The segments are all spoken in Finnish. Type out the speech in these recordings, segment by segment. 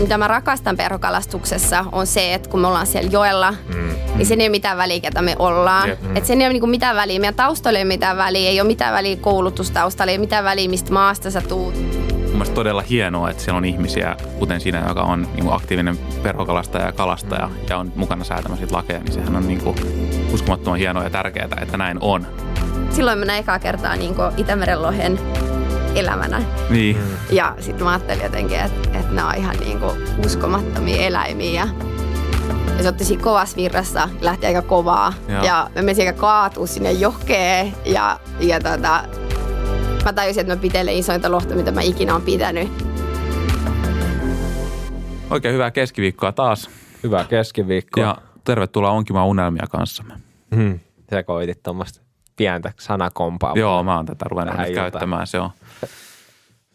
mitä mä rakastan perhokalastuksessa on se, että kun me ollaan siellä joella, mm. niin sen ei ole mitään väliä, ketä me ollaan. Yeah. Mm. Että sen ei ole niinku mitään väliä. Meidän taustalla ei ole mitään väliä, ei ole mitään väliä koulutustaustalla, ei ole mitään väliä, mistä maasta sä tuut. Mielestäni todella hienoa, että siellä on ihmisiä, kuten sinä, joka on niin aktiivinen perhokalastaja ja kalastaja ja on mukana säätämässä lakeja, niin sehän on niin kuin uskomattoman hienoa ja tärkeää, että näin on. Silloin mä näin ekaa kertaa niin Itämeren lohen elämänä. Niin. Ja sitten mä ajattelin jotenkin, että, että nämä on ihan niin kuin uskomattomia eläimiä. Ja, ja se otti siinä kovassa virrassa, lähti aika kovaa. Joo. Ja mä menisin aika kaatua sinne johkeen. Ja, ja tota, mä tajusin, että mä pitelen isointa lohta, mitä mä ikinä olen pitänyt. Oikein hyvää keskiviikkoa taas. Hyvää keskiviikkoa. Ja tervetuloa onkimaan unelmia kanssamme. Hmm. Sä koitit tuommoista pientä sanakompaa. Joo, mä oon tätä ruvennut käyttämään. Se on,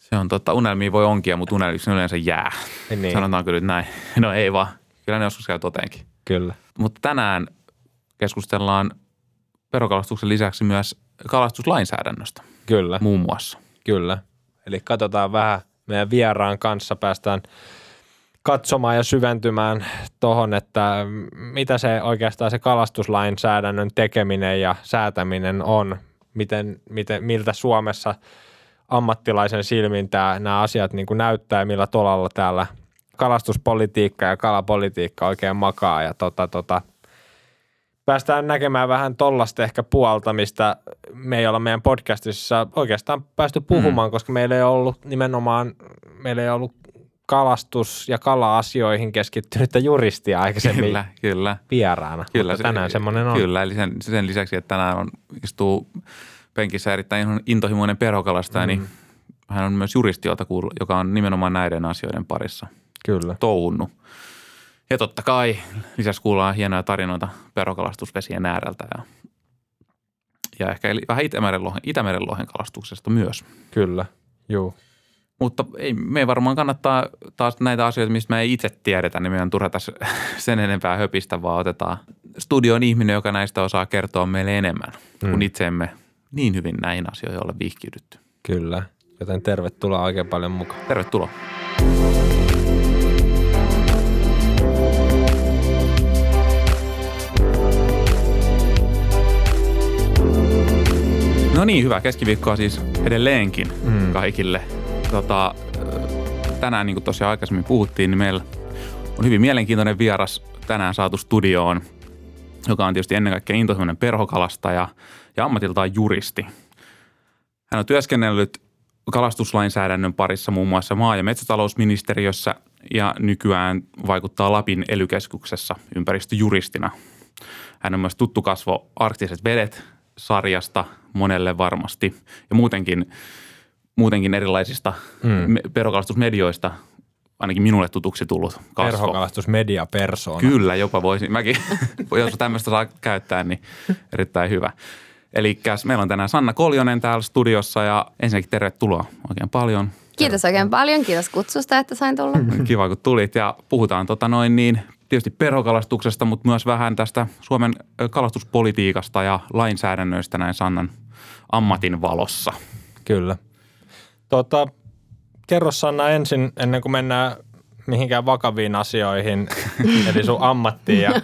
se on totta, unelmia voi onkia, mutta unelmiksi yleensä jää. Niin. Sanotaanko nyt näin? No ei vaan. Kyllä ne joskus käy toteenkin. Kyllä. Mutta tänään keskustellaan verokalastuksen lisäksi myös kalastuslainsäädännöstä. Kyllä. Muun muassa. Kyllä. Eli katsotaan vähän meidän vieraan kanssa, päästään katsomaan ja syventymään tuohon, että mitä se oikeastaan se kalastuslainsäädännön tekeminen ja säätäminen on, miten, miten, miltä Suomessa ammattilaisen silmin tämä, nämä asiat niin kuin näyttää ja millä tolalla täällä kalastuspolitiikka ja kalapolitiikka oikein makaa ja tota, tota, päästään näkemään vähän tollasta ehkä puolta, mistä me ei olla meidän podcastissa oikeastaan päästy puhumaan, mm. koska meillä ei ollut nimenomaan, meillä ei ollut kalastus- ja kala-asioihin keskittynyttä juristia aikaisemmin kyllä, kyllä. vieraana, kyllä, mutta tänään se, semmoinen on. Kyllä, eli sen, sen lisäksi, että tänään on, istuu penkissä erittäin intohimoinen perhokalastaja, niin mm. niin hän on myös juristi, joka on nimenomaan näiden asioiden parissa kyllä. touhunnut. Ja totta kai lisäksi kuullaan hienoja tarinoita perokalastusvesien ääreltä ja, ja ehkä vähän Itämeren lohen, Itämeren lohen kalastuksesta myös. Kyllä, joo. Mutta ei, me ei varmaan kannattaa taas näitä asioita, mistä me ei itse tiedetä, niin meidän turha tässä sen enempää höpistä, vaan otetaan studion ihminen, joka näistä osaa kertoa meille enemmän, mm. kun itse emme niin hyvin näihin asioihin ole vihkiydytty. Kyllä, joten tervetuloa oikein paljon mukaan. Tervetuloa. No niin, hyvää keskiviikkoa siis edelleenkin mm. kaikille. Tota, tänään, niin kuin tosiaan aikaisemmin puhuttiin, niin meillä on hyvin mielenkiintoinen vieras tänään saatu studioon, joka on tietysti ennen kaikkea intohimoinen perhokalastaja ja ammatiltaan juristi. Hän on työskennellyt kalastuslainsäädännön parissa muun muassa maa- ja metsätalousministeriössä ja nykyään vaikuttaa Lapin elykeskuksessa ympäristöjuristina. Hän on myös tuttu kasvo Arktiset vedet sarjasta monelle varmasti ja muutenkin, muutenkin erilaisista mm. perokalastusmedioista ainakin minulle tutuksi tullut kasvo. Perhokalastusmedia persoona. Kyllä, jopa voisin. Mäkin, jos tämmöistä saa käyttää, niin erittäin hyvä. Eli meillä on tänään Sanna Koljonen täällä studiossa ja ensinnäkin tervetuloa oikein paljon. Kiitos oikein paljon, kiitos kutsusta, että sain tulla. Kiva, kun tulit ja puhutaan tota noin niin tietysti perhokalastuksesta, mutta myös vähän tästä Suomen kalastuspolitiikasta ja lainsäädännöistä näin Sannan ammatin valossa. Kyllä. Tota, kerro Sanna ensin, ennen kuin mennään mihinkään vakaviin asioihin, eli sun ammattiin ja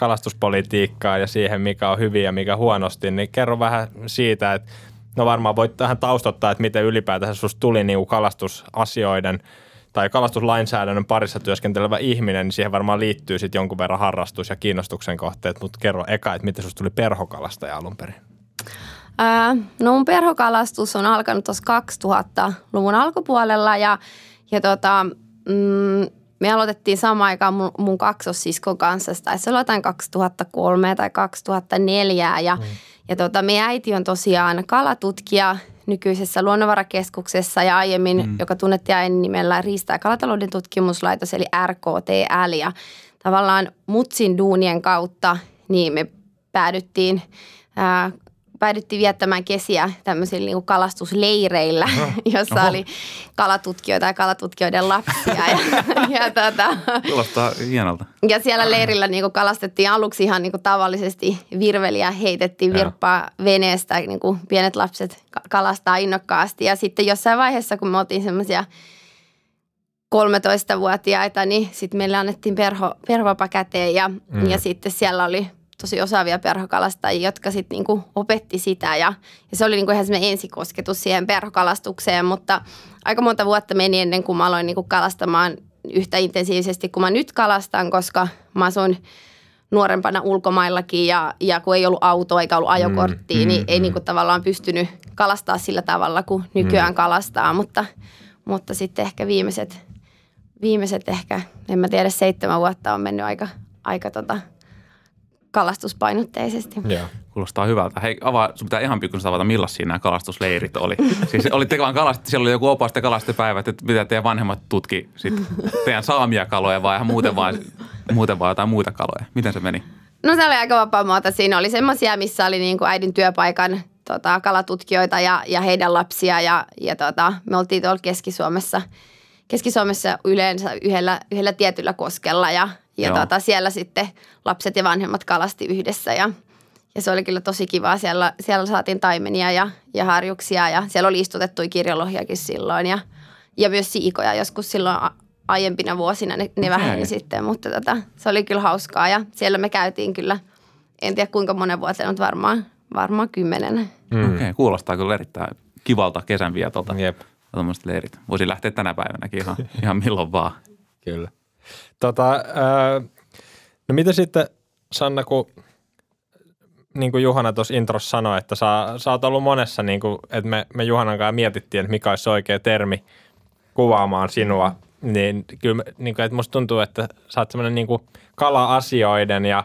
kalastuspolitiikkaa ja siihen, mikä on hyvin ja mikä huonosti, niin kerro vähän siitä, että no varmaan voit tähän taustottaa, että miten ylipäätään susta tuli niin kalastusasioiden – tai kalastuslainsäädännön parissa työskentelevä ihminen, niin siihen varmaan liittyy sitten jonkun verran harrastus ja kiinnostuksen kohteet, mutta kerro eka, että miten sinusta tuli perhokalastaja alun perin? Ää, no mun perhokalastus on alkanut tuossa 2000-luvun alkupuolella ja, ja tota, mm, me aloitettiin samaan aikaan mun, mun kaksossiskon kanssa, tai se oli jotain 2003 tai 2004 ja, mm. ja tota, meidän äiti on tosiaan kalatutkija nykyisessä luonnonvarakeskuksessa ja aiemmin, mm. joka tunnettiin aina nimellä Riista- ja kalatalouden tutkimuslaitos eli RKTL. Ja tavallaan mutsin duunien kautta niin me päädyttiin ää, päädyttiin viettämään kesiä tämmöisillä niin kalastusleireillä, jossa Oho. oli kalatutkijoita ja kalatutkijoiden lapsia. ja, ja tota, Kuulostaa hienolta. Ja siellä leirillä niin kuin kalastettiin aluksi ihan niin kuin tavallisesti virveliä, heitettiin virppaa veneestä, niin kuin pienet lapset kalastaa innokkaasti. Ja sitten jossain vaiheessa, kun me oltiin semmoisia 13-vuotiaita, niin sitten meille annettiin perho, perhovapa käteen ja, mm. ja sitten siellä oli tosi osaavia perhokalastajia, jotka sitten niinku opetti sitä ja, ja se oli niinku ihan semmoinen ensikosketus siihen perhokalastukseen, mutta aika monta vuotta meni ennen kuin mä aloin niinku kalastamaan yhtä intensiivisesti kuin mä nyt kalastan, koska mä asuin nuorempana ulkomaillakin ja, ja kun ei ollut autoa eikä ollut ajokorttia, mm, niin mm, ei mm. niinku tavallaan pystynyt kalastaa sillä tavalla kuin nykyään mm. kalastaa, mutta, mutta sitten ehkä viimeiset, viimeiset ehkä, en mä tiedä, seitsemän vuotta on mennyt aika, aika tota, kalastuspainotteisesti. Joo. Kuulostaa hyvältä. Hei, avaa, sun pitää ihan pikkuisen avata, millaisia nämä kalastusleirit oli. siis olitte vaan kalast, siellä oli joku opaste kalastepäivät, että mitä teidän vanhemmat tutki sit teidän saamia kaloja vai ihan muuten vaan, muuten vaan jotain muita kaloja. Miten se meni? No se oli aika vapaa muuta. Siinä oli semmoisia, missä oli niin kuin äidin työpaikan tota, kalatutkijoita ja, ja heidän lapsia ja, ja tota, me oltiin tuolla Keski-Suomessa, Keski-Suomessa yleensä yhdellä, yhdellä tietyllä koskella ja, ja tota, siellä sitten lapset ja vanhemmat kalasti yhdessä ja, ja se oli kyllä tosi kivaa. Siellä, siellä saatiin taimenia ja, ja harjuksia ja siellä oli istutettuja kirjolohjakin silloin ja, ja myös siikoja joskus silloin aiempina vuosina ne, ne okay. väheni sitten, mutta tota, se oli kyllä hauskaa ja siellä me käytiin kyllä, en tiedä kuinka monen vuoteen, mutta varmaan, varmaan kymmenen. Mm. Okei, okay, kuulostaa kyllä erittäin kivalta kesänvietolta. Jep. Tuommoiset leirit. Voisi lähteä tänä päivänäkin ihan, ihan milloin vaan. Kyllä. Tota, äh, no mitä sitten Sanna, kun niin kuin Juhana tuossa introssa sanoi, että sä, sä oot ollut monessa, niin kuin, että me, me Juhanan kanssa mietittiin, että mikä olisi oikea termi kuvaamaan sinua, niin kyllä niin kuin, että musta tuntuu, että sä oot semmoinen niin kala-asioiden ja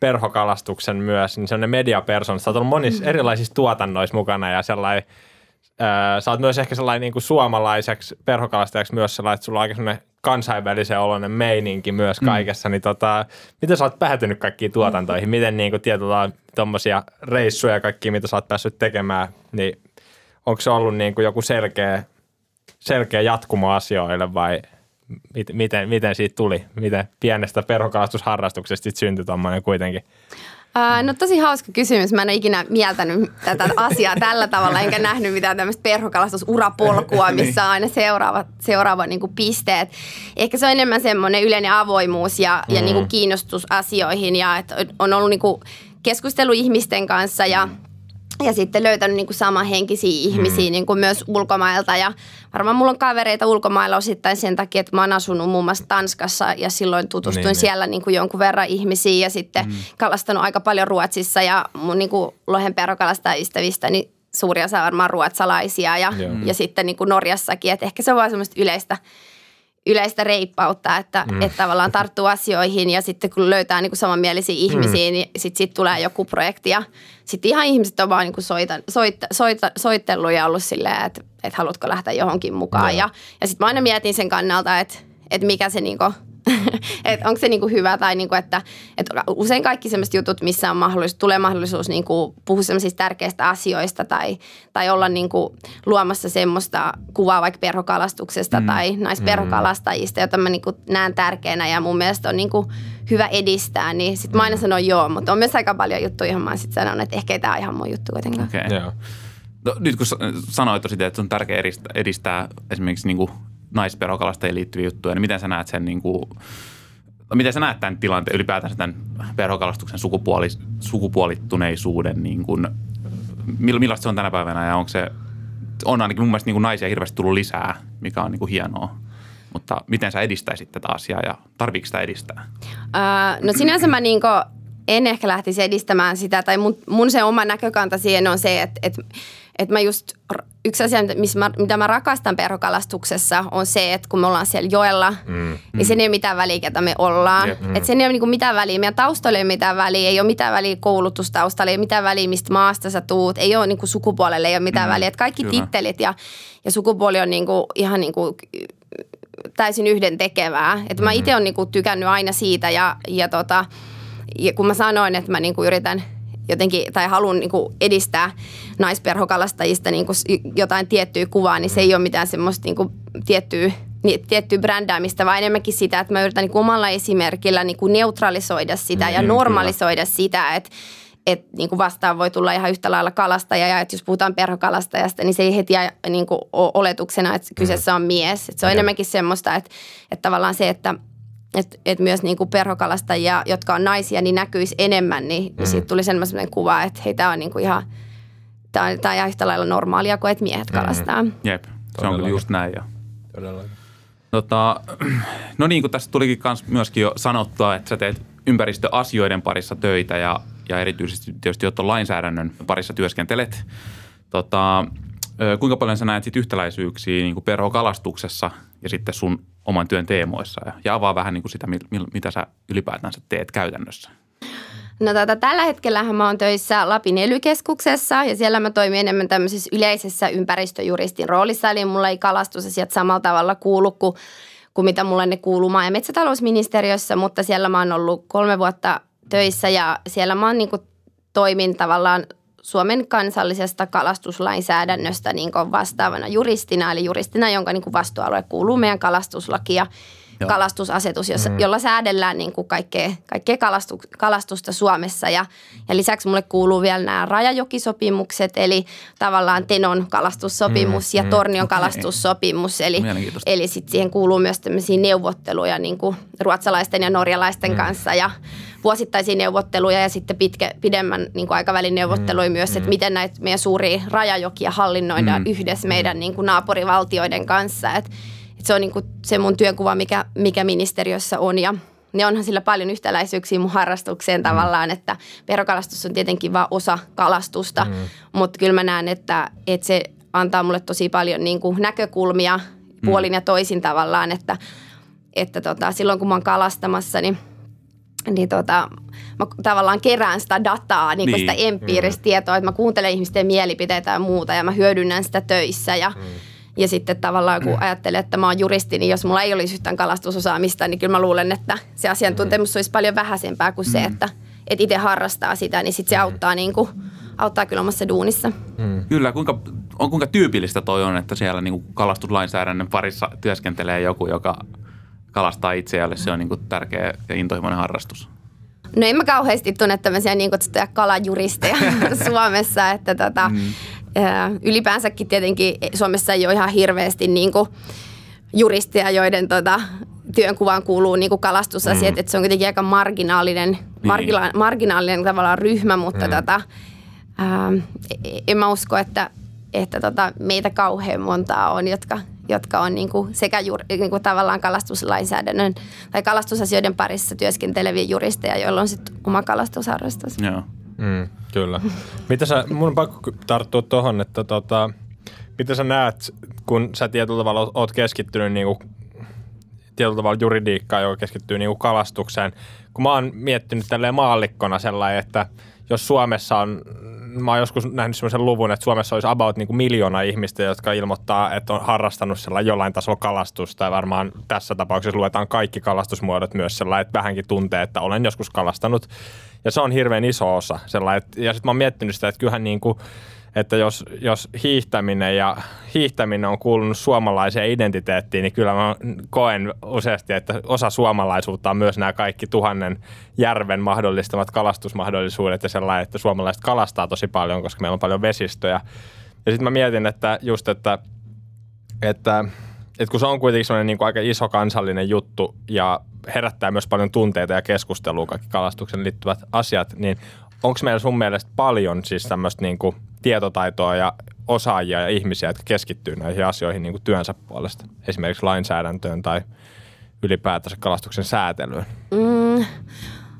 perhokalastuksen myös, niin semmoinen mediapersona. Sä oot ollut monissa erilaisissa tuotannoissa mukana ja sellainen, sä oot myös ehkä sellainen niin kuin suomalaiseksi perhokalastajaksi myös sellainen, että sulla on aika semmoinen kansainvälisen oloinen meininki myös mm. kaikessa, mm. niin tota, miten sä oot päätynyt kaikkiin tuotantoihin? Miten niin kuin tietyllä tuommoisia reissuja ja kaikki, mitä sä oot päässyt tekemään, niin onko se ollut niin kuin joku selkeä, selkeä jatkumo asioille vai miten, miten siitä tuli? Miten pienestä perhokalastusharrastuksesta syntyi tuommoinen kuitenkin? No tosi hauska kysymys. Mä en ole ikinä mieltänyt tätä asiaa tällä tavalla, enkä nähnyt mitään tämmöistä perhokalastusurapolkua, niin. missä on aina seuraava, seuraava niin kuin pisteet. Ehkä se on enemmän semmoinen yleinen avoimuus ja, mm. ja niin kuin kiinnostus asioihin ja että on ollut niin kuin keskustelu ihmisten kanssa ja – ja sitten löytänyt niin kuin samanhenkisiä ihmisiä mm. niin kuin myös ulkomailta. Ja varmaan mulla on kavereita ulkomailla osittain sen takia, että mä oon asunut muun muassa Tanskassa ja silloin tutustuin niin, niin. siellä niin kuin jonkun verran ihmisiin ja sitten mm. kalastanut aika paljon Ruotsissa ja mun niin kuin lohenperhokalastajista niin suuri osa varmaan ruotsalaisia ja, ja sitten niin kuin Norjassakin. Että ehkä se on vaan semmoista yleistä – yleistä reippautta, että, mm. että tavallaan tarttuu asioihin ja sitten kun löytää niin kuin samanmielisiä ihmisiä, mm. niin sitten sit tulee joku projekti ja sitten ihan ihmiset on vaan niin kuin soita, soita, soita, soitellut ja ollut silleen, että, että haluatko lähteä johonkin mukaan. No. Ja, ja sitten mä aina mietin sen kannalta, että, että mikä se niin kuin – että onko se niinku hyvä tai niinku, että, että usein kaikki sellaiset jutut, missä on mahdollisuus, tulee mahdollisuus niinku puhua sellaisista tärkeistä asioista tai, tai olla niinku luomassa semmoista kuvaa vaikka perhokalastuksesta mm. tai naisperhokalastajista, jota mä niinku näen tärkeänä ja mun mielestä on niinku hyvä edistää, niin sitten mä aina sanon joo, mutta on myös aika paljon juttuja, johon mä sitten sanon, että ehkä ei tämä ihan mun juttu kuitenkaan. Okay. Joo. No, nyt kun sanoit tosiaan, että on tärkeää edistää, edistää esimerkiksi niin kuin naisperokalastajien liittyviä juttuja, niin miten sä näet sen niin kuin, miten sä näet tämän tilanteen ylipäätään tämän perhokalastuksen sukupuoli, sukupuolittuneisuuden, niin kuin, millaista se on tänä päivänä ja onko se, on ainakin mun mielestä niin kuin naisia hirveästi tullut lisää, mikä on niin kuin hienoa. Mutta miten sä edistäisit tätä asiaa ja tarviiko sitä edistää? Öö, no sinänsä mä niin en ehkä lähtisi edistämään sitä, tai mun, mun se oma näkökanta siihen on se, että, että että mä just, yksi asia, missä mä, mitä mä rakastan perhokalastuksessa, on se, että kun me ollaan siellä joella, mm, niin sen ei ole mitään väliä, ketä me ollaan. Yep, mm. Että sen ei ole niinku mitään väliä. Meidän taustalla ei ole mitään väliä, ei ole mitään väliä koulutustaustalla, ei ole mitään väliä, mistä maasta sä tuut, ei ole niinku sukupuolelle, ei ole mitään mm, väliä. Että kaikki kyllä. tittelit ja, ja sukupuoli on niinku, ihan niinku täysin yhden tekevää. Että mä mm. itse olen niinku tykännyt aina siitä ja, ja, tota, ja kun mä sanoin, että mä niinku yritän – jotenkin, tai haluan niin kuin edistää naisperhokalastajista niin kuin jotain tiettyä kuvaa, niin se ei ole mitään semmoista niin kuin tiettyä tiettyä brändäämistä, vaan enemmänkin sitä, että mä yritän niin omalla esimerkillä niin kuin neutralisoida sitä mm, ja normalisoida kyllä. sitä, että että niin kuin vastaan voi tulla ihan yhtä lailla kalastaja ja että jos puhutaan perhokalastajasta, niin se ei heti niin kuin ole oletuksena, että kyseessä on mies. Että se on enemmänkin semmoista, että, että tavallaan se, että että et myös niin kuin perhokalastajia, jotka on naisia, niin näkyisi enemmän, niin, mm. siitä tuli semmoinen kuva, että hei, tämä on niin kuin ihan, tämä on, tämä on ihan yhtä lailla normaalia kuin, että miehet kalastaa. Mm. Jep, se on kyllä just näin. Ja. Tota, no niin kuin tässä tulikin kans myöskin jo sanottua, että sä teet ympäristöasioiden parissa töitä ja, ja erityisesti tietysti jotta lainsäädännön parissa työskentelet. Tota, kuinka paljon sä näet sit yhtäläisyyksiä niin kuin perhokalastuksessa ja sitten sun oman työn teemoissa ja, ja avaa vähän niin kuin sitä, mitä sä ylipäätänsä teet käytännössä. No tota, tällä hetkellä mä oon töissä Lapin ely ja siellä mä toimin enemmän tämmöisessä yleisessä ympäristöjuristin roolissa. Eli mulla ei kalastusasiat samalla tavalla kuulu kuin, kuin mitä mulle ne kuuluu maa- ja metsätalousministeriössä, mutta siellä mä oon ollut kolme vuotta töissä ja siellä mä oon niin kuin, toimin tavallaan Suomen kansallisesta kalastuslainsäädännöstä niin vastaavana juristina, eli juristina, jonka niin vastuualue kuuluu meidän kalastuslaki ja Joo. kalastusasetus, jossa, mm. jolla säädellään niin kuin kaikkea, kaikkea kalastu, kalastusta Suomessa. Ja, ja lisäksi mulle kuuluu vielä nämä rajajokisopimukset, eli tavallaan Tenon kalastussopimus mm, ja mm, Tornion okay. kalastussopimus. Eli, eli sitten siihen kuuluu myös tämmöisiä neuvotteluja niin kuin ruotsalaisten ja norjalaisten mm. kanssa ja vuosittaisia neuvotteluja ja sitten pitkä, pidemmän niin kuin aikavälin neuvotteluja mm, myös, että mm. miten näitä meidän suuria rajajokia hallinnoidaan mm, yhdessä meidän niin kuin naapurivaltioiden kanssa. Että se on niin kuin se mun työnkuva, mikä, mikä ministeriössä on ja ne onhan sillä paljon yhtäläisyyksiä mun harrastukseen mm. tavallaan, että verokalastus on tietenkin vain osa kalastusta, mm. mutta kyllä mä näen, että, että se antaa mulle tosi paljon niin kuin näkökulmia puolin mm. ja toisin tavallaan, että, että tota, silloin kun mä oon kalastamassa, niin niin tota, mä tavallaan kerään sitä dataa, niin niin. sitä empiiristä mm. tietoa, että mä kuuntelen ihmisten mielipiteitä ja muuta ja mä hyödynnän sitä töissä ja mm ja sitten tavallaan kun mm. ajattelen, että mä oon juristi, niin jos mulla ei olisi yhtään kalastusosaamista, niin kyllä mä luulen, että se asiantuntemus olisi paljon vähäisempää kuin se, mm. että, että itse harrastaa sitä, niin sitten se auttaa, niin kuin, auttaa kyllä omassa duunissa. Mm. Kyllä, kuinka, on, kuinka tyypillistä toi on, että siellä niin kuin kalastuslainsäädännön parissa työskentelee joku, joka kalastaa itseälle, se on niin kuin tärkeä ja intohimoinen harrastus? No en mä kauheasti tunne tämmöisiä niin kutsuttuja kalajuristeja Suomessa, että tota, mm ylipäänsäkin tietenkin Suomessa ei ole ihan hirveästi niin kuin juristia, joiden tota, työnkuvaan kuuluu niin kuin kalastusasiat, mm. että se on kuitenkin aika marginaalinen, niin. margina, marginaalinen tavallaan ryhmä, mutta mm. tota, ää, en mä usko, että, että tota, meitä kauhean montaa on, jotka, jotka on niin kuin sekä jur, niin kuin tavallaan kalastuslainsäädännön tai kalastusasioiden parissa työskenteleviä juristeja, joilla on sitten oma kalastusharrastus. Joo. Mm, kyllä. Mitä sä, mun on pakko tarttua tuohon, että tota, mitä sä näet, kun sä tietyllä tavalla oot keskittynyt niinku, tietyllä tavalla juridiikkaan, joka keskittyy niinku kalastukseen. Kun mä oon miettinyt tälleen maallikkona sellainen, että jos Suomessa on mä oon joskus nähnyt sellaisen luvun, että Suomessa olisi about niin kuin miljoona ihmistä, jotka ilmoittaa, että on harrastanut sellainen jollain tasolla kalastusta. Ja varmaan tässä tapauksessa luetaan kaikki kalastusmuodot myös sellainen, että vähänkin tuntee, että olen joskus kalastanut. Ja se on hirveän iso osa. Sellainen, ja sitten mä oon miettinyt sitä, että kyllähän niin kuin, että jos, jos hiihtäminen ja hiihtäminen on kuulunut suomalaiseen identiteettiin, niin kyllä mä koen useasti, että osa suomalaisuutta on myös nämä kaikki tuhannen järven mahdollistamat kalastusmahdollisuudet ja sellainen, että suomalaiset kalastaa tosi paljon, koska meillä on paljon vesistöjä. Ja sitten mä mietin, että just, että, että, että kun se on kuitenkin sellainen niin kuin aika iso kansallinen juttu ja herättää myös paljon tunteita ja keskustelua kaikki kalastuksen liittyvät asiat, niin onko meillä sun mielestä paljon siis tämmöistä niin kuin tietotaitoa ja osaajia ja ihmisiä, jotka keskittyy näihin asioihin niin kuin työnsä puolesta, esimerkiksi lainsäädäntöön tai ylipäätänsä kalastuksen säätelyyn? Mm.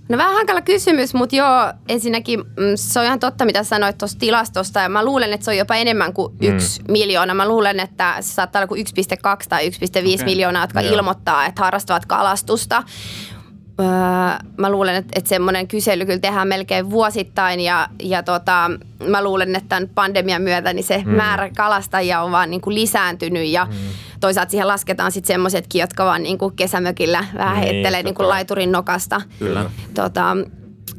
No vähän hankala kysymys, mutta joo, ensinnäkin mm, se on ihan totta, mitä sanoit tuosta tilastosta. Ja mä luulen, että se on jopa enemmän kuin mm. yksi miljoona. Mä luulen, että se saattaa olla kuin 1,2 tai 1,5 okay. miljoonaa, jotka joo. ilmoittaa, että harrastavat kalastusta. Öö, mä luulen, että, että semmoinen kysely kyllä tehdään melkein vuosittain ja, ja tota, mä luulen, että tämän pandemian myötä niin se mm. määrä kalastajia on vaan niin kuin lisääntynyt ja mm. Toisaalta siihen lasketaan sitten semmoisetkin, jotka vaan niin kuin kesämökillä vähän niin, heittelee niin kuin laiturin nokasta. Kyllä. Tota,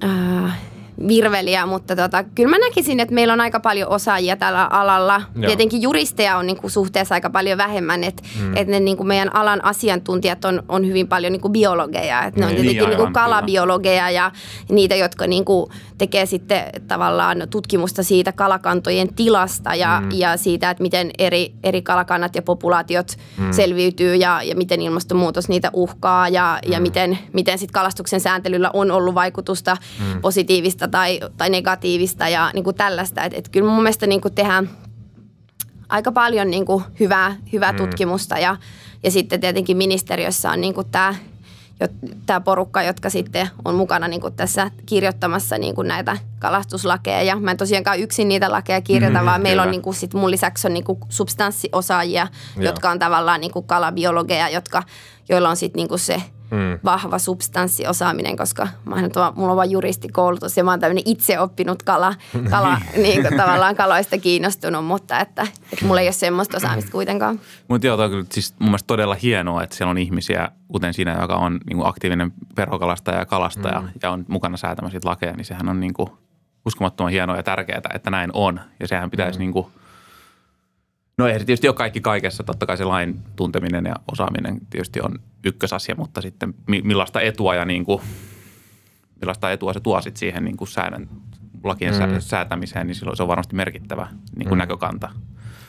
öö, virveliä, mutta tota, kyllä mä näkisin, että meillä on aika paljon osaajia tällä alalla. Joo. Tietenkin juristeja on niin kuin suhteessa aika paljon vähemmän, että mm. et ne niin kuin meidän alan asiantuntijat on, on hyvin paljon niin kuin biologeja. Et ne on Niin, tietenkin aivan, niin kuin kalabiologeja ja niitä, jotka niin kuin tekee sitten tavallaan tutkimusta siitä kalakantojen tilasta ja, mm. ja siitä, että miten eri, eri kalakannat ja populaatiot mm. selviytyy ja, ja miten ilmastonmuutos niitä uhkaa ja, mm. ja miten, miten sit kalastuksen sääntelyllä on ollut vaikutusta mm. positiivista tai, tai negatiivista ja niin kuin tällaista. Että et kyllä mun mielestä niin kuin tehdään aika paljon niin kuin hyvää, hyvää mm. tutkimusta ja, ja sitten tietenkin ministeriössä on niin kuin tämä tämä porukka, jotka sitten on mukana niin tässä kirjoittamassa niin näitä kalastuslakeja. Ja mä en tosiaankaan yksin niitä lakeja kirjoita, Mhm, vaan meillä on niin kuin sit mun lisäksi on niin kuin substanssiosaajia, Joo. jotka on tavallaan niin kuin kalabiologeja, jotka, joilla on sitten niin se Mm. vahva substanssiosaaminen, koska mä oon mulla on vain juristikoulutus ja mä oon tämmöinen itse oppinut kala, kala niin kuin tavallaan kaloista kiinnostunut, mutta että, että mulla ei ole semmoista osaamista kuitenkaan. Mutta joo, on kyllä siis mun mielestä todella hienoa, että siellä on ihmisiä, kuten sinä, joka on niin kuin aktiivinen perhokalastaja ja kalastaja mm. ja on mukana säätämässä lakeja, niin sehän on niin kuin uskomattoman hienoa ja tärkeää, että näin on. Ja sehän pitäisi mm. niin kuin, no ei tietysti ole kaikki kaikessa, totta kai se lain tunteminen ja osaaminen tietysti on ykkösasia, mutta sitten mi- millaista etua ja niin kuin, millaista etua se tuo sitten siihen niin kuin säädön, lakien mm. säätämiseen, niin silloin se on varmasti merkittävä niin kuin mm. näkökanta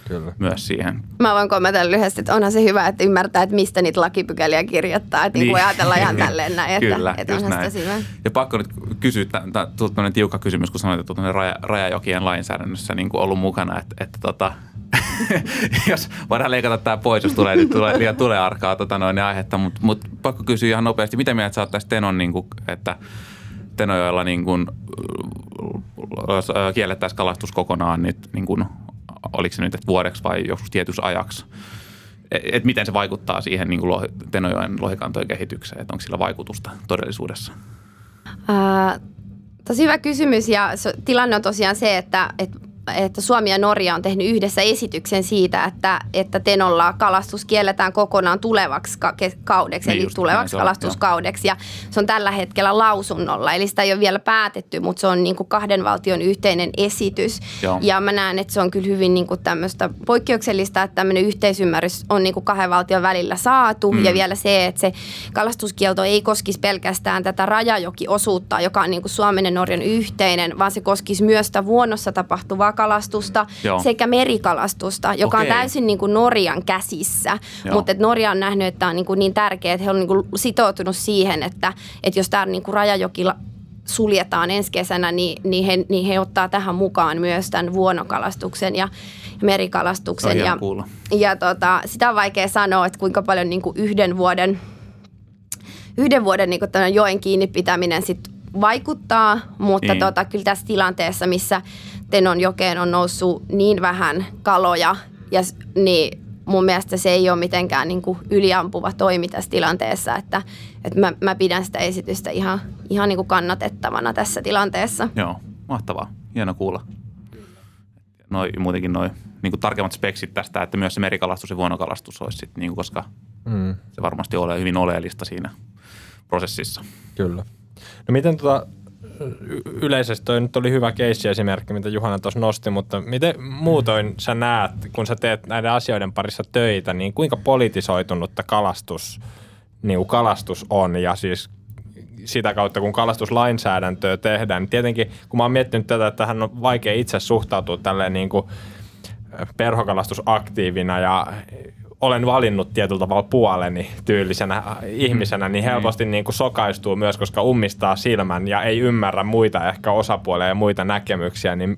Kyllä. myös siihen. Mä voin kommentoida lyhyesti, että onhan se hyvä, että ymmärtää, että mistä niitä lakipykäliä kirjoittaa. Että niin. niin voi ajatella ihan tälleen näin, että, Kyllä, että onhan näin. sitä hyvä. Ja pakko nyt kysyä, tämmöinen tiukka kysymys, kun sanoit, että tuonne raja, rajajokien lainsäädännössä niin kuin ollut mukana, että, että tota, jos voidaan leikata tämä pois, jos tulee, nyt tulee, liian tulee arkaa tota noin, aihetta, mutta mut, pakko kysyä ihan nopeasti, mitä mieltä sä oot tästä Tenon, niin kuin, että Tenojoella niin kuin, kiellettäisiin kalastus kokonaan nyt, niin kuin, oliko se nyt että vuodeksi vai joskus tietyssä ajaksi? Et, et miten se vaikuttaa siihen niin kuin lohi, Tenojoen lohikantojen kehitykseen, että onko sillä vaikutusta todellisuudessa? Ää, tosi hyvä kysymys ja tilanne on tosiaan se, että, että että Suomi ja Norja on tehnyt yhdessä esityksen siitä, että, että Tenolla kalastus kielletään kokonaan tulevaksi ka- kaudeksi, Niin eli tulevaksi näin on, kalastuskaudeksi. Ja se on tällä hetkellä lausunnolla, eli sitä ei ole vielä päätetty, mutta se on niin kuin kahden valtion yhteinen esitys. Joo. Ja mä näen, että se on kyllä hyvin niin kuin tämmöistä poikkeuksellista, että tämmöinen yhteisymmärrys on niin kuin kahden valtion välillä saatu. Mm. Ja vielä se, että se kalastuskielto ei koskisi pelkästään tätä rajajokiosuutta, joka on niin kuin Suomen ja Norjan yhteinen, vaan se koskisi myös sitä vuonossa tapahtuvaa kalastusta Joo. sekä merikalastusta, joka Okei. on täysin niin kuin Norjan käsissä. Joo. Mutta et Norja on nähnyt, että tämä on niin, kuin niin tärkeää, että he on niin kuin sitoutunut siihen, että, että jos tämä niin kuin rajajoki suljetaan ensi kesänä, niin, niin, he, niin he ottaa tähän mukaan myös tämän vuonokalastuksen ja merikalastuksen. Ja, kuulla. ja tota, sitä on vaikea sanoa, että kuinka paljon niin kuin yhden vuoden, yhden vuoden niin kuin joen kiinni pitäminen sit vaikuttaa, mutta Niin. tota, kyllä tässä tilanteessa, missä Tenon jokeen on noussut niin vähän kaloja, ja, niin mun mielestä se ei ole mitenkään niin kuin yliampuva toimi tässä tilanteessa, että, että mä, mä pidän sitä esitystä ihan, ihan niin kuin kannatettavana tässä tilanteessa. Joo, mahtavaa. Hieno kuulla. Noi, muutenkin noin niin kuin tarkemmat speksit tästä, että myös se merikalastus ja vuonokalastus olisi sit, niin kuin, koska Mm. se varmasti ole hyvin oleellista siinä prosessissa. Kyllä. No miten tota, yleisesti toi nyt oli hyvä keissi-esimerkki, mitä Juhana tuossa nosti, mutta miten muutoin sä näet, kun sä teet näiden asioiden parissa töitä, niin kuinka politisoitunutta kalastus, niin kuin kalastus on? Ja siis sitä kautta, kun kalastuslainsäädäntöä tehdään, niin tietenkin, kun mä oon miettinyt tätä, että tähän on vaikea itse suhtautua tälleen niin kuin perhokalastusaktiivina ja olen valinnut tietyllä tavalla puoleni tyylisenä ihmisenä, niin helposti niin kuin sokaistuu myös, koska ummistaa silmän ja ei ymmärrä muita ehkä osapuolia ja muita näkemyksiä, niin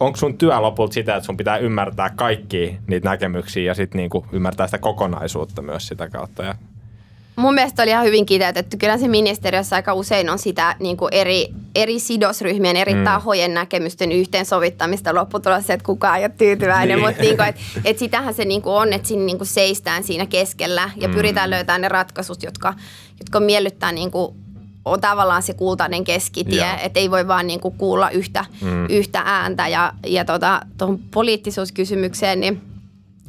onko sun työ lopulta sitä, että sun pitää ymmärtää kaikki niitä näkemyksiä ja sitten niin ymmärtää sitä kokonaisuutta myös sitä kautta? Ja, Mun mielestä oli ihan hyvin kiteytetty. Kyllä se ministeriössä aika usein on sitä niin kuin eri, eri sidosryhmien, eri mm. tahojen näkemysten yhteensovittamista. Lopputulos se, että kukaan ei ole tyytyväinen, Niin. mutta niin kuin, et, et sitähän se niin kuin on, että siinä niin kuin seistään siinä keskellä ja mm. pyritään löytämään ne ratkaisut, jotka, jotka miellyttää niin kuin on tavallaan se kultainen keskitie, että ei voi vaan niin kuin kuulla yhtä, mm. yhtä ääntä. Ja, ja tota, tuohon poliittisuuskysymykseen, niin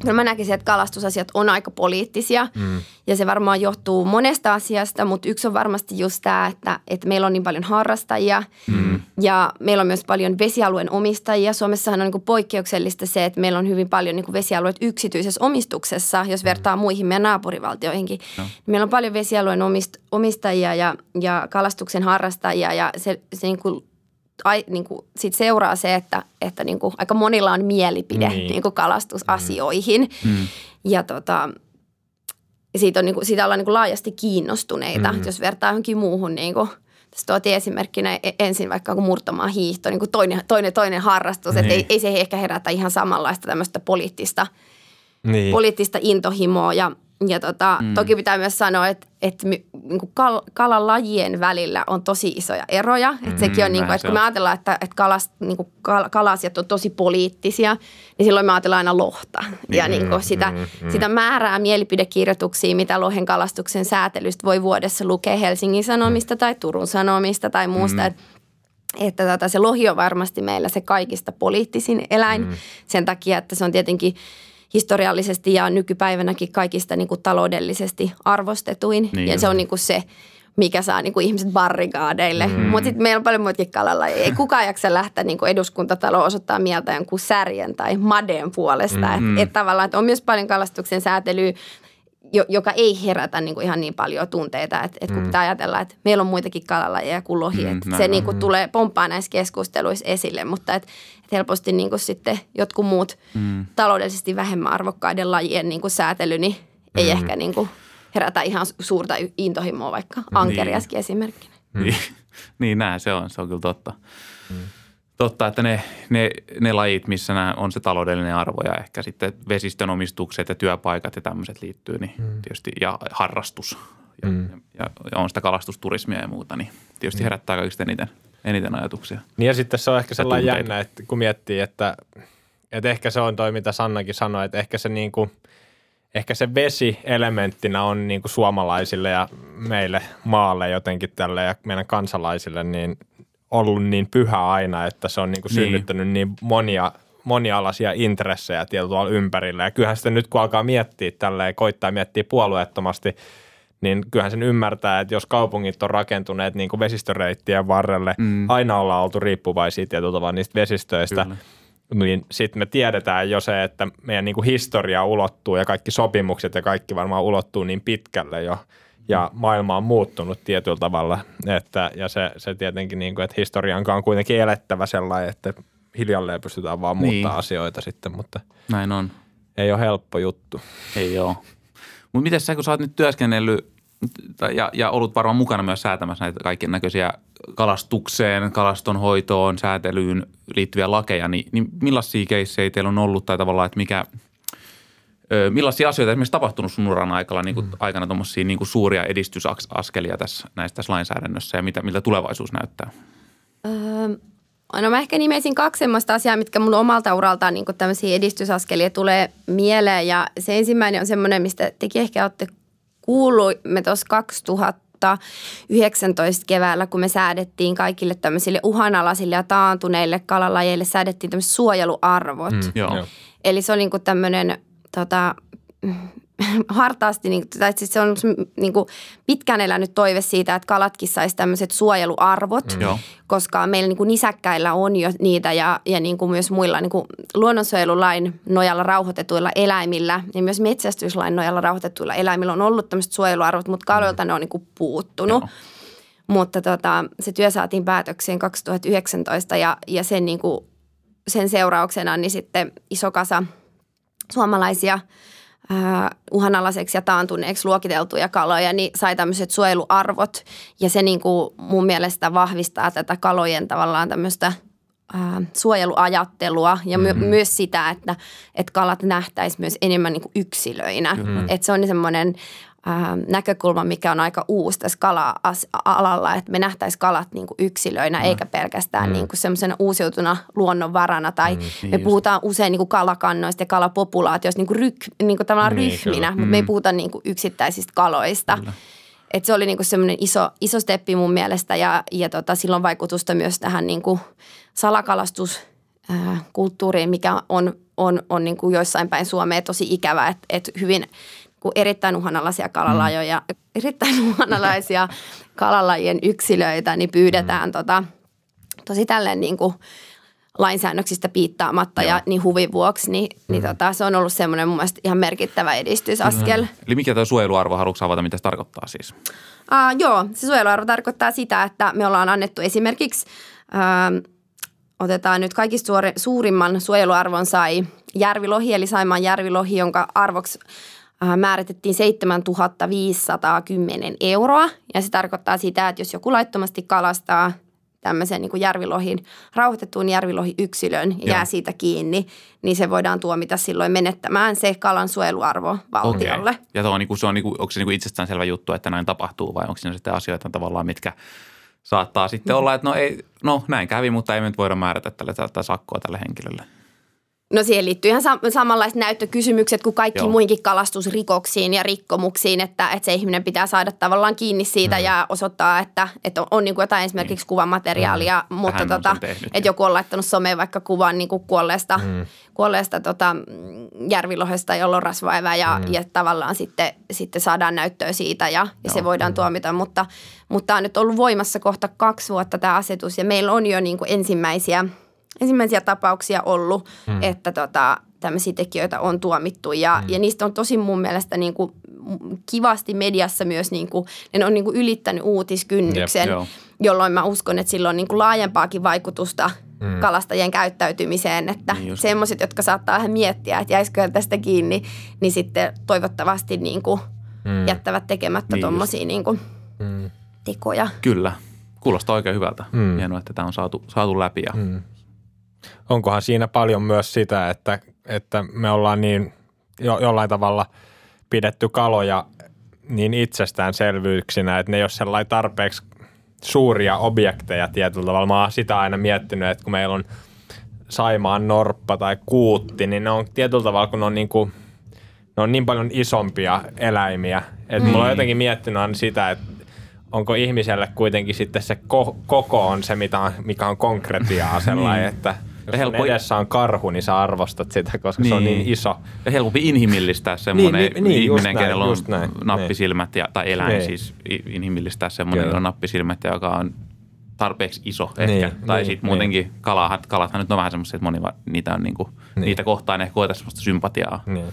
kyllä mä näkisin, että kalastusasiat on aika poliittisia mm. ja se varmaan johtuu monesta asiasta, mutta yksi on varmasti just tämä, että, että meillä on niin paljon harrastajia mm. ja meillä on myös paljon vesialueen omistajia. Suomessahan on niin poikkeuksellista se, että meillä on hyvin paljon niin vesialueet yksityisessä omistuksessa, jos vertaa mm. muihin meidän naapurivaltioihinkin. No. Meillä on paljon vesialueen omistajia ja, ja kalastuksen harrastajia ja se, se niin kuin ai, niin kuin, sit seuraa se, että, että niin kuin, aika monilla on mielipide niin. Niin kuin kalastusasioihin. Mm. mm. Ja tota, siitä, on, niin kuin, siitä ollaan niin kuin laajasti kiinnostuneita, mm. jos vertaa johonkin muuhun. Niin kuin, tässä tuotiin esimerkkinä e-, ensin vaikka kun murtamaan hiihto, niin kuin toinen, toinen, toinen harrastus. Niin. Että ei, ei se ehkä herätä ihan samanlaista tämmöistä poliittista, niin. poliittista intohimoa. Ja ja tota, mm. toki pitää myös sanoa, että, että niin kal, kalalajien välillä on tosi isoja eroja. Mm, että sekin on, niin kuin, että kun me ajatellaan, että, että kalas, niin kuin kal, kalasiat on tosi poliittisia, niin silloin me ajatellaan aina lohta. Mm, ja niin kuin sitä, mm, mm. sitä määrää mielipidekirjoituksia, mitä lohen kalastuksen säätelystä voi vuodessa lukea Helsingin Sanomista tai Turun Sanomista tai muusta. Mm. Että että tota, se lohi on varmasti meillä se kaikista poliittisin eläin mm. sen takia, että se on tietenkin – historiallisesti ja nykypäivänäkin kaikista niin kuin taloudellisesti arvostetuin. Niin ja se on niin kuin se, mikä saa niin kuin ihmiset barrikaadeille. Mm. Mutta sitten meillä on paljon muitakin kalalla. Ei kukaan jaksa lähteä niin kuin eduskuntatalo osoittaa mieltä jonkun särjen tai madeen puolesta. Mm-hmm. Että et tavallaan että on myös paljon kalastuksen säätelyä joka ei herätä niin kuin ihan niin paljon tunteita. Että et kun mm. pitää ajatella, että meillä on muitakin kalalajeja kuin lohi. Mm, että se niin kuin, tulee pomppaa näissä keskusteluissa esille, mutta että et helposti niin kuin sitten jotkut muut mm. taloudellisesti vähemmän arvokkaiden lajien niin kuin säätely, niin ei mm. ehkä niin kuin herätä ihan suurta intohimoa, vaikka niin. ankeriaskin niin. esimerkkinä. Niin, niin näin se on. Se on kyllä totta. Mm totta, että ne, ne, ne lajit, missä nämä on se taloudellinen arvo ja ehkä sitten vesistön omistukset ja työpaikat ja tämmöiset liittyy, niin mm. tietysti ja harrastus ja, mm. ja, ja on sitä kalastusturismia ja muuta, niin tietysti mm. herättää kaikista eniten, eniten ajatuksia. Niin ja sitten se on ehkä sellainen jännä, että kun miettii, että, että ehkä se on toi, mitä Sannakin sanoi, että ehkä se niin kuin, ehkä se vesi elementtinä on niin kuin suomalaisille ja meille maalle jotenkin tälle ja meidän kansalaisille, niin ollut niin pyhä aina, että se on niin kuin niin. synnyttänyt niin monia monialaisia intressejä tietyllä ympärillä. Ja kyllähän sitten nyt kun alkaa miettiä tälleen, koittaa miettiä puolueettomasti, niin kyllähän sen ymmärtää, että jos kaupungit on rakentuneet niin kuin vesistöreittien varrelle, mm. aina ollaan oltu riippuvaisia tietyllä tavalla niistä vesistöistä, Kyllä. niin sitten me tiedetään jo se, että meidän niin kuin historia ulottuu ja kaikki sopimukset ja kaikki varmaan ulottuu niin pitkälle jo – ja maailma on muuttunut tietyllä tavalla. Että, ja se, se tietenkin, niin kuin, että historiankaan on kuitenkin elettävä sellainen, että hiljalleen pystytään vaan muuttaa niin. asioita sitten, mutta Näin on. ei ole helppo juttu. Ei ole. Mutta miten sä, kun sä oot nyt työskennellyt ja, ja ollut varmaan mukana myös säätämässä näitä kaiken näköisiä kalastukseen, kalastonhoitoon, säätelyyn liittyviä lakeja, niin, niin millaisia keissejä teillä on ollut tai tavallaan, että mikä – millaisia asioita esimerkiksi tapahtunut sun uran aikana, niin kuin, mm. aikana tuommoisia niin kuin suuria edistysaskelia tässä, näissä tässä lainsäädännössä ja mitä, miltä tulevaisuus näyttää? Öö, no mä ehkä nimesin kaksi sellaista asiaa, mitkä mun omalta uraltaan niin tämmöisiä edistysaskelia tulee mieleen ja se ensimmäinen on semmoinen, mistä tekin ehkä olette kuullut. Me tuossa 2000 19 keväällä, kun me säädettiin kaikille tämmöisille uhanalaisille ja taantuneille kalalajeille, säädettiin tämmöiset suojeluarvot. Mm, joo. Eli se oli niin tämmöinen tota, hartaasti, niin, tai siis se on niin kuin pitkään elänyt toive siitä, että kalatkin saisi tämmöiset suojeluarvot, mm. koska meillä niin kuin nisäkkäillä on jo niitä ja, ja niin kuin myös muilla niin kuin luonnonsuojelulain nojalla rauhoitetuilla eläimillä ja myös metsästyslain nojalla rauhoitetuilla eläimillä on ollut tämmöiset suojeluarvot, mutta kaloilta mm. ne on niin kuin puuttunut. Joo. Mutta tota, se työ saatiin päätökseen 2019 ja, ja sen, niin kuin, sen seurauksena niin sitten iso kasa – suomalaisia uh, uhanalaiseksi ja taantuneeksi luokiteltuja kaloja, niin sai tämmöiset suojeluarvot. Ja se niin kuin mun mielestä vahvistaa tätä kalojen tavallaan tämmöistä uh, suojeluajattelua ja my- mm-hmm. myös sitä, että, että kalat nähtäisi myös enemmän niin kuin yksilöinä. Mm-hmm. Että se on semmoinen näkökulma, mikä on aika uusi tässä kala-alalla, että me nähtäisiin kalat niin kuin yksilöinä, mm. eikä pelkästään mm. niin kuin semmoisena uusiutuna luonnonvarana. Tai mm, niin me just. puhutaan usein niin kuin kalakannoista ja kalapopulaatioista niin kuin, ryk, niin kuin tavallaan niin, ryhminä, mutta mm. me ei puhuta niin kuin yksittäisistä kaloista. Kyllä. Et se oli niinku semmoinen iso, iso steppi mun mielestä ja, ja tota, silloin vaikutusta myös tähän niinku salakalastuskulttuuriin, mikä on on, on niin kuin joissain päin Suomea tosi ikävä, että, että hyvin kuin erittäin uhanalaisia kalalajoja, mm. erittäin uhanalaisia kalalajien yksilöitä, niin pyydetään mm. tota, tosi tälleen niin kuin lainsäännöksistä piittaamatta Joo. ja niin huvin vuoksi, niin, niin mm. niin tota, se on ollut semmoinen mun mielestä ihan merkittävä edistysaskel. Mm. Eli mikä tuo suojeluarvo, haluatko avata, mitä se tarkoittaa siis? Uh, joo, se suojeluarvo tarkoittaa sitä, että me ollaan annettu esimerkiksi, uh, otetaan nyt kaikista suori, suurimman suojeluarvon sai järvilohi, eli Saimaan järvilohi, jonka arvoksi määritettiin 7510 euroa. Ja se tarkoittaa sitä, että jos joku laittomasti kalastaa – tämmöisen niin kuin järvilohin, rauhoitettuun järvilohiyksilön ja jää siitä kiinni, niin se voidaan tuomita silloin menettämään se kalan suojeluarvo valtiolle. Okay. Ja on, niin kuin, se on, niin kuin, onko se niin kuin itsestäänselvä juttu, että näin tapahtuu vai onko siinä sitten asioita tavallaan, mitkä saattaa sitten mm. olla, että no, ei, no näin kävi, mutta ei me nyt voida määrätä tälle, tälle sakkoa tälle henkilölle. No siihen liittyy ihan sam- samanlaiset näyttökysymykset kuin kaikki Joo. muinkin kalastusrikoksiin ja rikkomuksiin, että, että se ihminen pitää saada tavallaan kiinni siitä mm. ja osoittaa, että, että on, on niin kuin jotain esimerkiksi niin. kuvamateriaalia, mm. mutta tota, että joku on laittanut someen vaikka kuvan niin kuin kuolleesta, mm. kuolleesta tota, järvilohesta, jolla on rasvaevä ja, mm. ja tavallaan sitten, sitten saadaan näyttöä siitä ja, ja se voidaan mm. tuomita, mutta, mutta tämä on nyt ollut voimassa kohta kaksi vuotta tämä asetus ja meillä on jo niin kuin ensimmäisiä – ensimmäisiä tapauksia ollut, hmm. että tota, tämmöisiä tekijöitä on tuomittu ja, hmm. ja niistä on tosi mun mielestä niin kuin kivasti mediassa myös, niin kuin, ne on niin kuin ylittänyt uutiskynnyksen, Jep, jolloin mä uskon, että sillä on niin kuin laajempaakin vaikutusta hmm. kalastajien käyttäytymiseen, että niin semmoiset, jotka saattaa vähän miettiä, että jäisikö tästä kiinni, niin sitten toivottavasti niin kuin hmm. jättävät tekemättä niin tuommoisia niin kuin hmm. tekoja. Kyllä, kuulostaa oikein hyvältä. Hmm. Hienoa, että tämä on saatu, saatu läpi ja hmm onkohan siinä paljon myös sitä, että, että me ollaan niin jo, jollain tavalla pidetty kaloja niin itsestäänselvyyksinä, että ne ei ole sellainen tarpeeksi suuria objekteja tietyllä tavalla. Mä oon sitä aina miettinyt, että kun meillä on Saimaan norppa tai kuutti, niin ne on tietyllä tavalla, kun ne on niin, kuin, ne on niin paljon isompia eläimiä. Että mm. mulla on mm. jotenkin miettinyt aina sitä, että onko ihmiselle kuitenkin sitten se ko- koko on se, mitä on, mikä on konkretiaa sellainen, niin. että – jos helppo... edessä on karhu, niin sä arvostat sitä, koska niin. se on niin, niin iso. Ja helpompi inhimillistää semmoinen niin, niin, niin, ihminen, näin, kenellä on näin, nappisilmät, ja, tai eläin niin. siis inhimillistää semmoinen, jolla on nappisilmät, joka on tarpeeksi iso ehkä. Niin, tai niin, sitten muutenkin niin. kalat, kalathan nyt on vähän semmoisia, että moni niitä, on niinku, niin. niitä kohtaan ehkä koeta semmoista sympatiaa niin.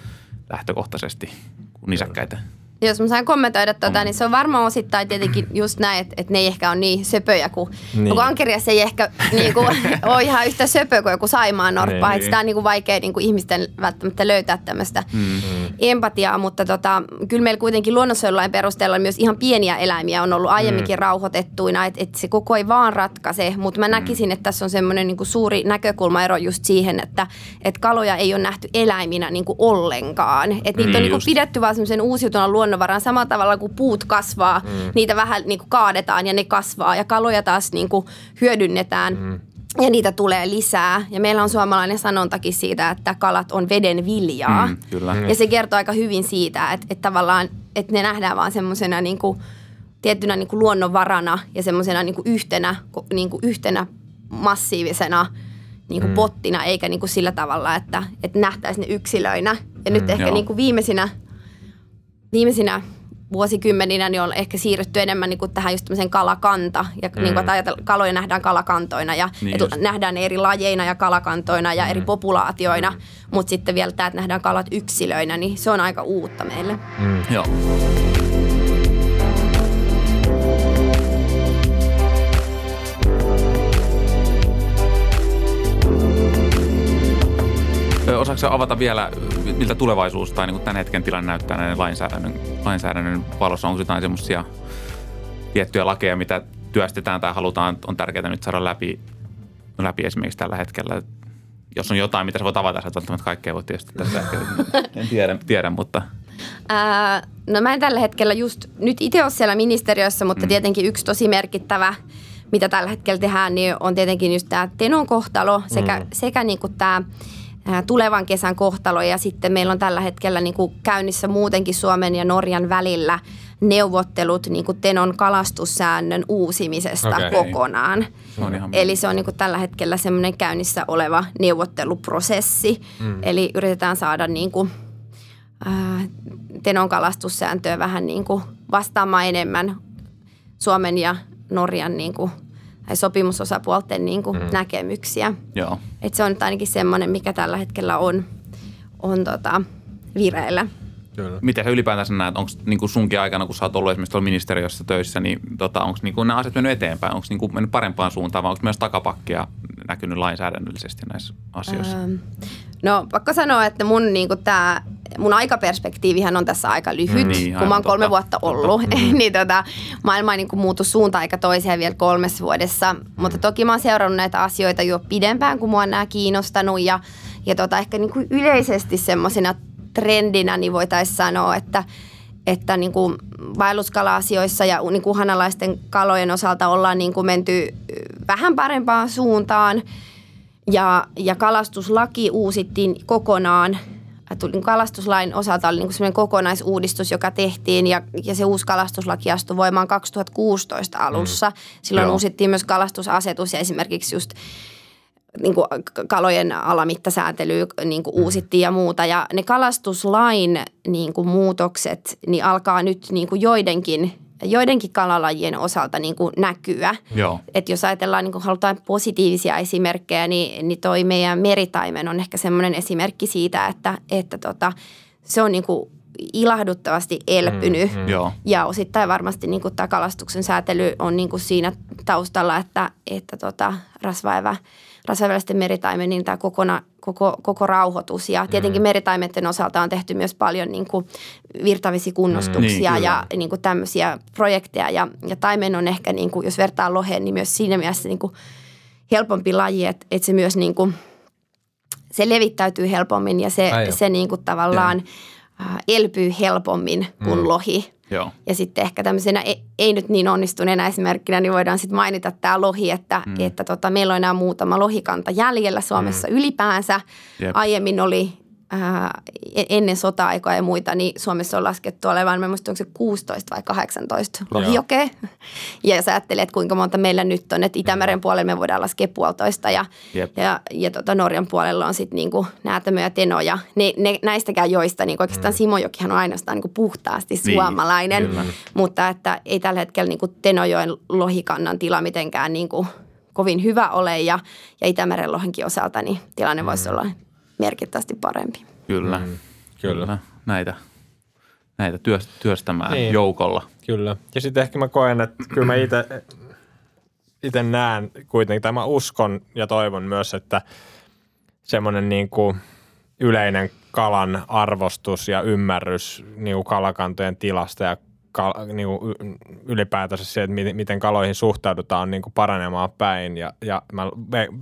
lähtökohtaisesti kuin nisäkkäitä. Jos mä saan kommentoida tuota, niin se on varmaan osittain tietenkin just näin, että, että ne ei ehkä ole niin söpöjä kuin, niin. kun ankeriassa ei ehkä niin kuin, ole ihan yhtä söpö kuin joku Saimaan norppa. Niin. Sitä on niin kuin vaikea niin kuin ihmisten välttämättä löytää tämmöistä mm. empatiaa, mutta tota, kyllä meillä kuitenkin luonnonsuojelulain perusteella myös ihan pieniä eläimiä on ollut aiemminkin mm. rauhoitettuina, että, että se koko ei vaan ratkaise, mutta mä mm. näkisin, että tässä on semmoinen niin kuin suuri näkökulmaero just siihen, että, että kaloja ei ole nähty eläiminä niin kuin ollenkaan. Että niitä niin on niin kuin pidetty vaan semmoisen uusiutuvan luonnonvaran samalla tavalla kuin puut kasvaa, mm. niitä vähän niin kuin kaadetaan ja ne kasvaa ja kaloja taas niin kuin hyödynnetään. Mm. Ja niitä tulee lisää. Ja meillä on suomalainen sanontakin siitä, että kalat on veden viljaa. Mm, kyllä. Mm. Ja se kertoo aika hyvin siitä, että, että tavallaan että ne nähdään vaan semmoisena niin kuin, tiettynä niin kuin luonnonvarana ja semmoisena niin kuin yhtenä, niin kuin yhtenä massiivisena niin kuin mm. pottina, eikä niin kuin sillä tavalla, että, että nähtäisiin ne yksilöinä. Ja mm, nyt ehkä niin kuin viimeisinä viimeisinä vuosikymmeninä niin on ehkä siirrytty enemmän niin kuin tähän just kalakanta. Ja mm. niin kuin, että kaloja nähdään kalakantoina ja niin että nähdään eri lajeina ja kalakantoina ja mm. eri populaatioina. Mm. Mutta sitten vielä tämä, että nähdään kalat yksilöinä, niin se on aika uutta meille. Mm. Joo. Osaatko avata vielä, miltä tulevaisuus tai niin tämän hetken tilanne näyttää näiden lainsäädännön, lainsäädännön valossa? Onko jotain semmoisia tiettyjä lakeja, mitä työstetään tai halutaan, on tärkeää nyt saada läpi, läpi esimerkiksi tällä hetkellä? Jos on jotain, mitä sä voit avata, sä välttämättä kaikkea voi tietysti tässä ehkä, en tiedä, tiedä mutta... Ää, no mä en tällä hetkellä just nyt itse ole siellä ministeriössä, mutta mm. tietenkin yksi tosi merkittävä mitä tällä hetkellä tehdään, niin on tietenkin just tämä Tenon kohtalo sekä, mm. sekä niin kuin tämä tulevan kesän kohtalo ja sitten meillä on tällä hetkellä niin kuin käynnissä muutenkin Suomen ja Norjan välillä neuvottelut niin kuin Tenon kalastussäännön uusimisesta okay. kokonaan. Se on ihan Eli se on niin kuin tällä hetkellä semmoinen käynnissä oleva neuvotteluprosessi. Mm. Eli yritetään saada niin kuin, ää, Tenon kalastussääntöä vähän niin kuin vastaamaan enemmän Suomen ja Norjan niin kuin, sopimusosapuolten niin kuin mm. näkemyksiä. Joo. Et se on nyt ainakin semmoinen, mikä tällä hetkellä on, on tota, vireillä. Kyllä. Miten sä ylipäätänsä näet, onko niinku sunkin aikana, kun sä oot ollut esimerkiksi tuolla ministeriössä töissä, niin tota, onko niinku nämä asiat mennyt eteenpäin? Onko niinku mennyt parempaan suuntaan vai onko myös takapakkia näkynyt lainsäädännöllisesti näissä asioissa? Ähm, no pakko sanoa, että mun, niinku tää, mun aikaperspektiivihän on tässä aika lyhyt, Niin, mm, kun mä oon kolme totta. vuotta ollut. Totta. niin tota, maailma ei niinku muutu suuntaan eikä toiseen vielä kolmessa vuodessa. Mm. Mutta toki mä oon seurannut näitä asioita jo pidempään, kun mua on nämä kiinnostanut. Ja, ja tota, ehkä niinku yleisesti semmoisena trendinä niin voitaisiin sanoa, että että niin kuin vaelluskala-asioissa ja niin kuin uhanalaisten kalojen osalta ollaan niin kuin menty vähän parempaan suuntaan. Ja, ja kalastuslaki uusittiin kokonaan. Tuli, kalastuslain osalta oli niin semmoinen kokonaisuudistus, joka tehtiin ja, ja se uusi kalastuslaki astui voimaan 2016 alussa. Silloin Joo. uusittiin myös kalastusasetus ja esimerkiksi just niin kuin kalojen alamittasääntely niin kuin uusittiin ja muuta. Ja ne kalastuslain niin kuin muutokset niin alkaa nyt niin kuin joidenkin, joidenkin kalalajien osalta niin kuin näkyä. Joo. Et jos ajatellaan, niin kun halutaan positiivisia esimerkkejä, niin, niin toi meidän meritaimen on ehkä semmoinen esimerkki siitä, että, että tota, se on niin kuin ilahduttavasti elpynyt. Mm, mm. Joo. Ja osittain varmasti niin kuin tämä kalastuksen säätely on niin kuin siinä taustalla, että, että tota, rasvaeva, rasvaeväläisten meritaimen, niin tämä kokona, koko, koko rauhoitus. Ja tietenkin meritaimenten osalta on tehty myös paljon niin kuin virtavesikunnostuksia Niin, ja niin kuin tämmöisiä projekteja. Ja, ja taimen on ehkä, niin kuin, jos vertaa loheen, niin myös siinä mielessä niin kuin helpompi laji, että, että se myös niin kuin, se levittäytyy helpommin ja se, se niin kuin tavallaan äh, elpyy helpommin kuin mm. lohi. Joo. Ja sitten ehkä tämmöisenä ei, ei nyt niin onnistuneena esimerkkinä, niin voidaan sitten mainita tämä lohi, että, mm. että tota, meillä on enää muutama lohikanta jäljellä Suomessa mm. ylipäänsä. Jep. Aiemmin oli ää, ennen sota-aikoja ja muita, niin Suomessa on laskettu olevan, mä en muista, onko se 16 vai 18 lohijokea. Ja jos ajattelee, että kuinka monta meillä nyt on, että Itämeren puolella me voidaan laskea puolitoista ja, Jep. ja, ja tota Norjan puolella on sitten niinku Näätämö ja Teno ja ne, ne, näistäkään joista, niin oikeastaan mm. Simojokihan on ainoastaan niinku puhtaasti Niin, suomalainen, kyllä. mutta että ei tällä hetkellä niinku Tenojoen lohikannan tila mitenkään niinku kovin hyvä ole ja, ja Itämeren lohenkin osalta niin tilanne mm. voisi olla merkittävästi parempi. Kyllä. Mm, kyllä. Näitä, näitä työst- työstämään Niin. joukolla. Kyllä. Ja sitten ehkä mä koen, että kyllä mä itse itse näen kuitenkin, tai mä uskon ja toivon myös, että semmoinen niin kuin yleinen kalan arvostus ja ymmärrys niin kuin kalakantojen tilasta ja kal, niin kuin ylipäätänsä se, että miten, kaloihin suhtaudutaan niin kuin paranemaan päin. Ja, ja mä,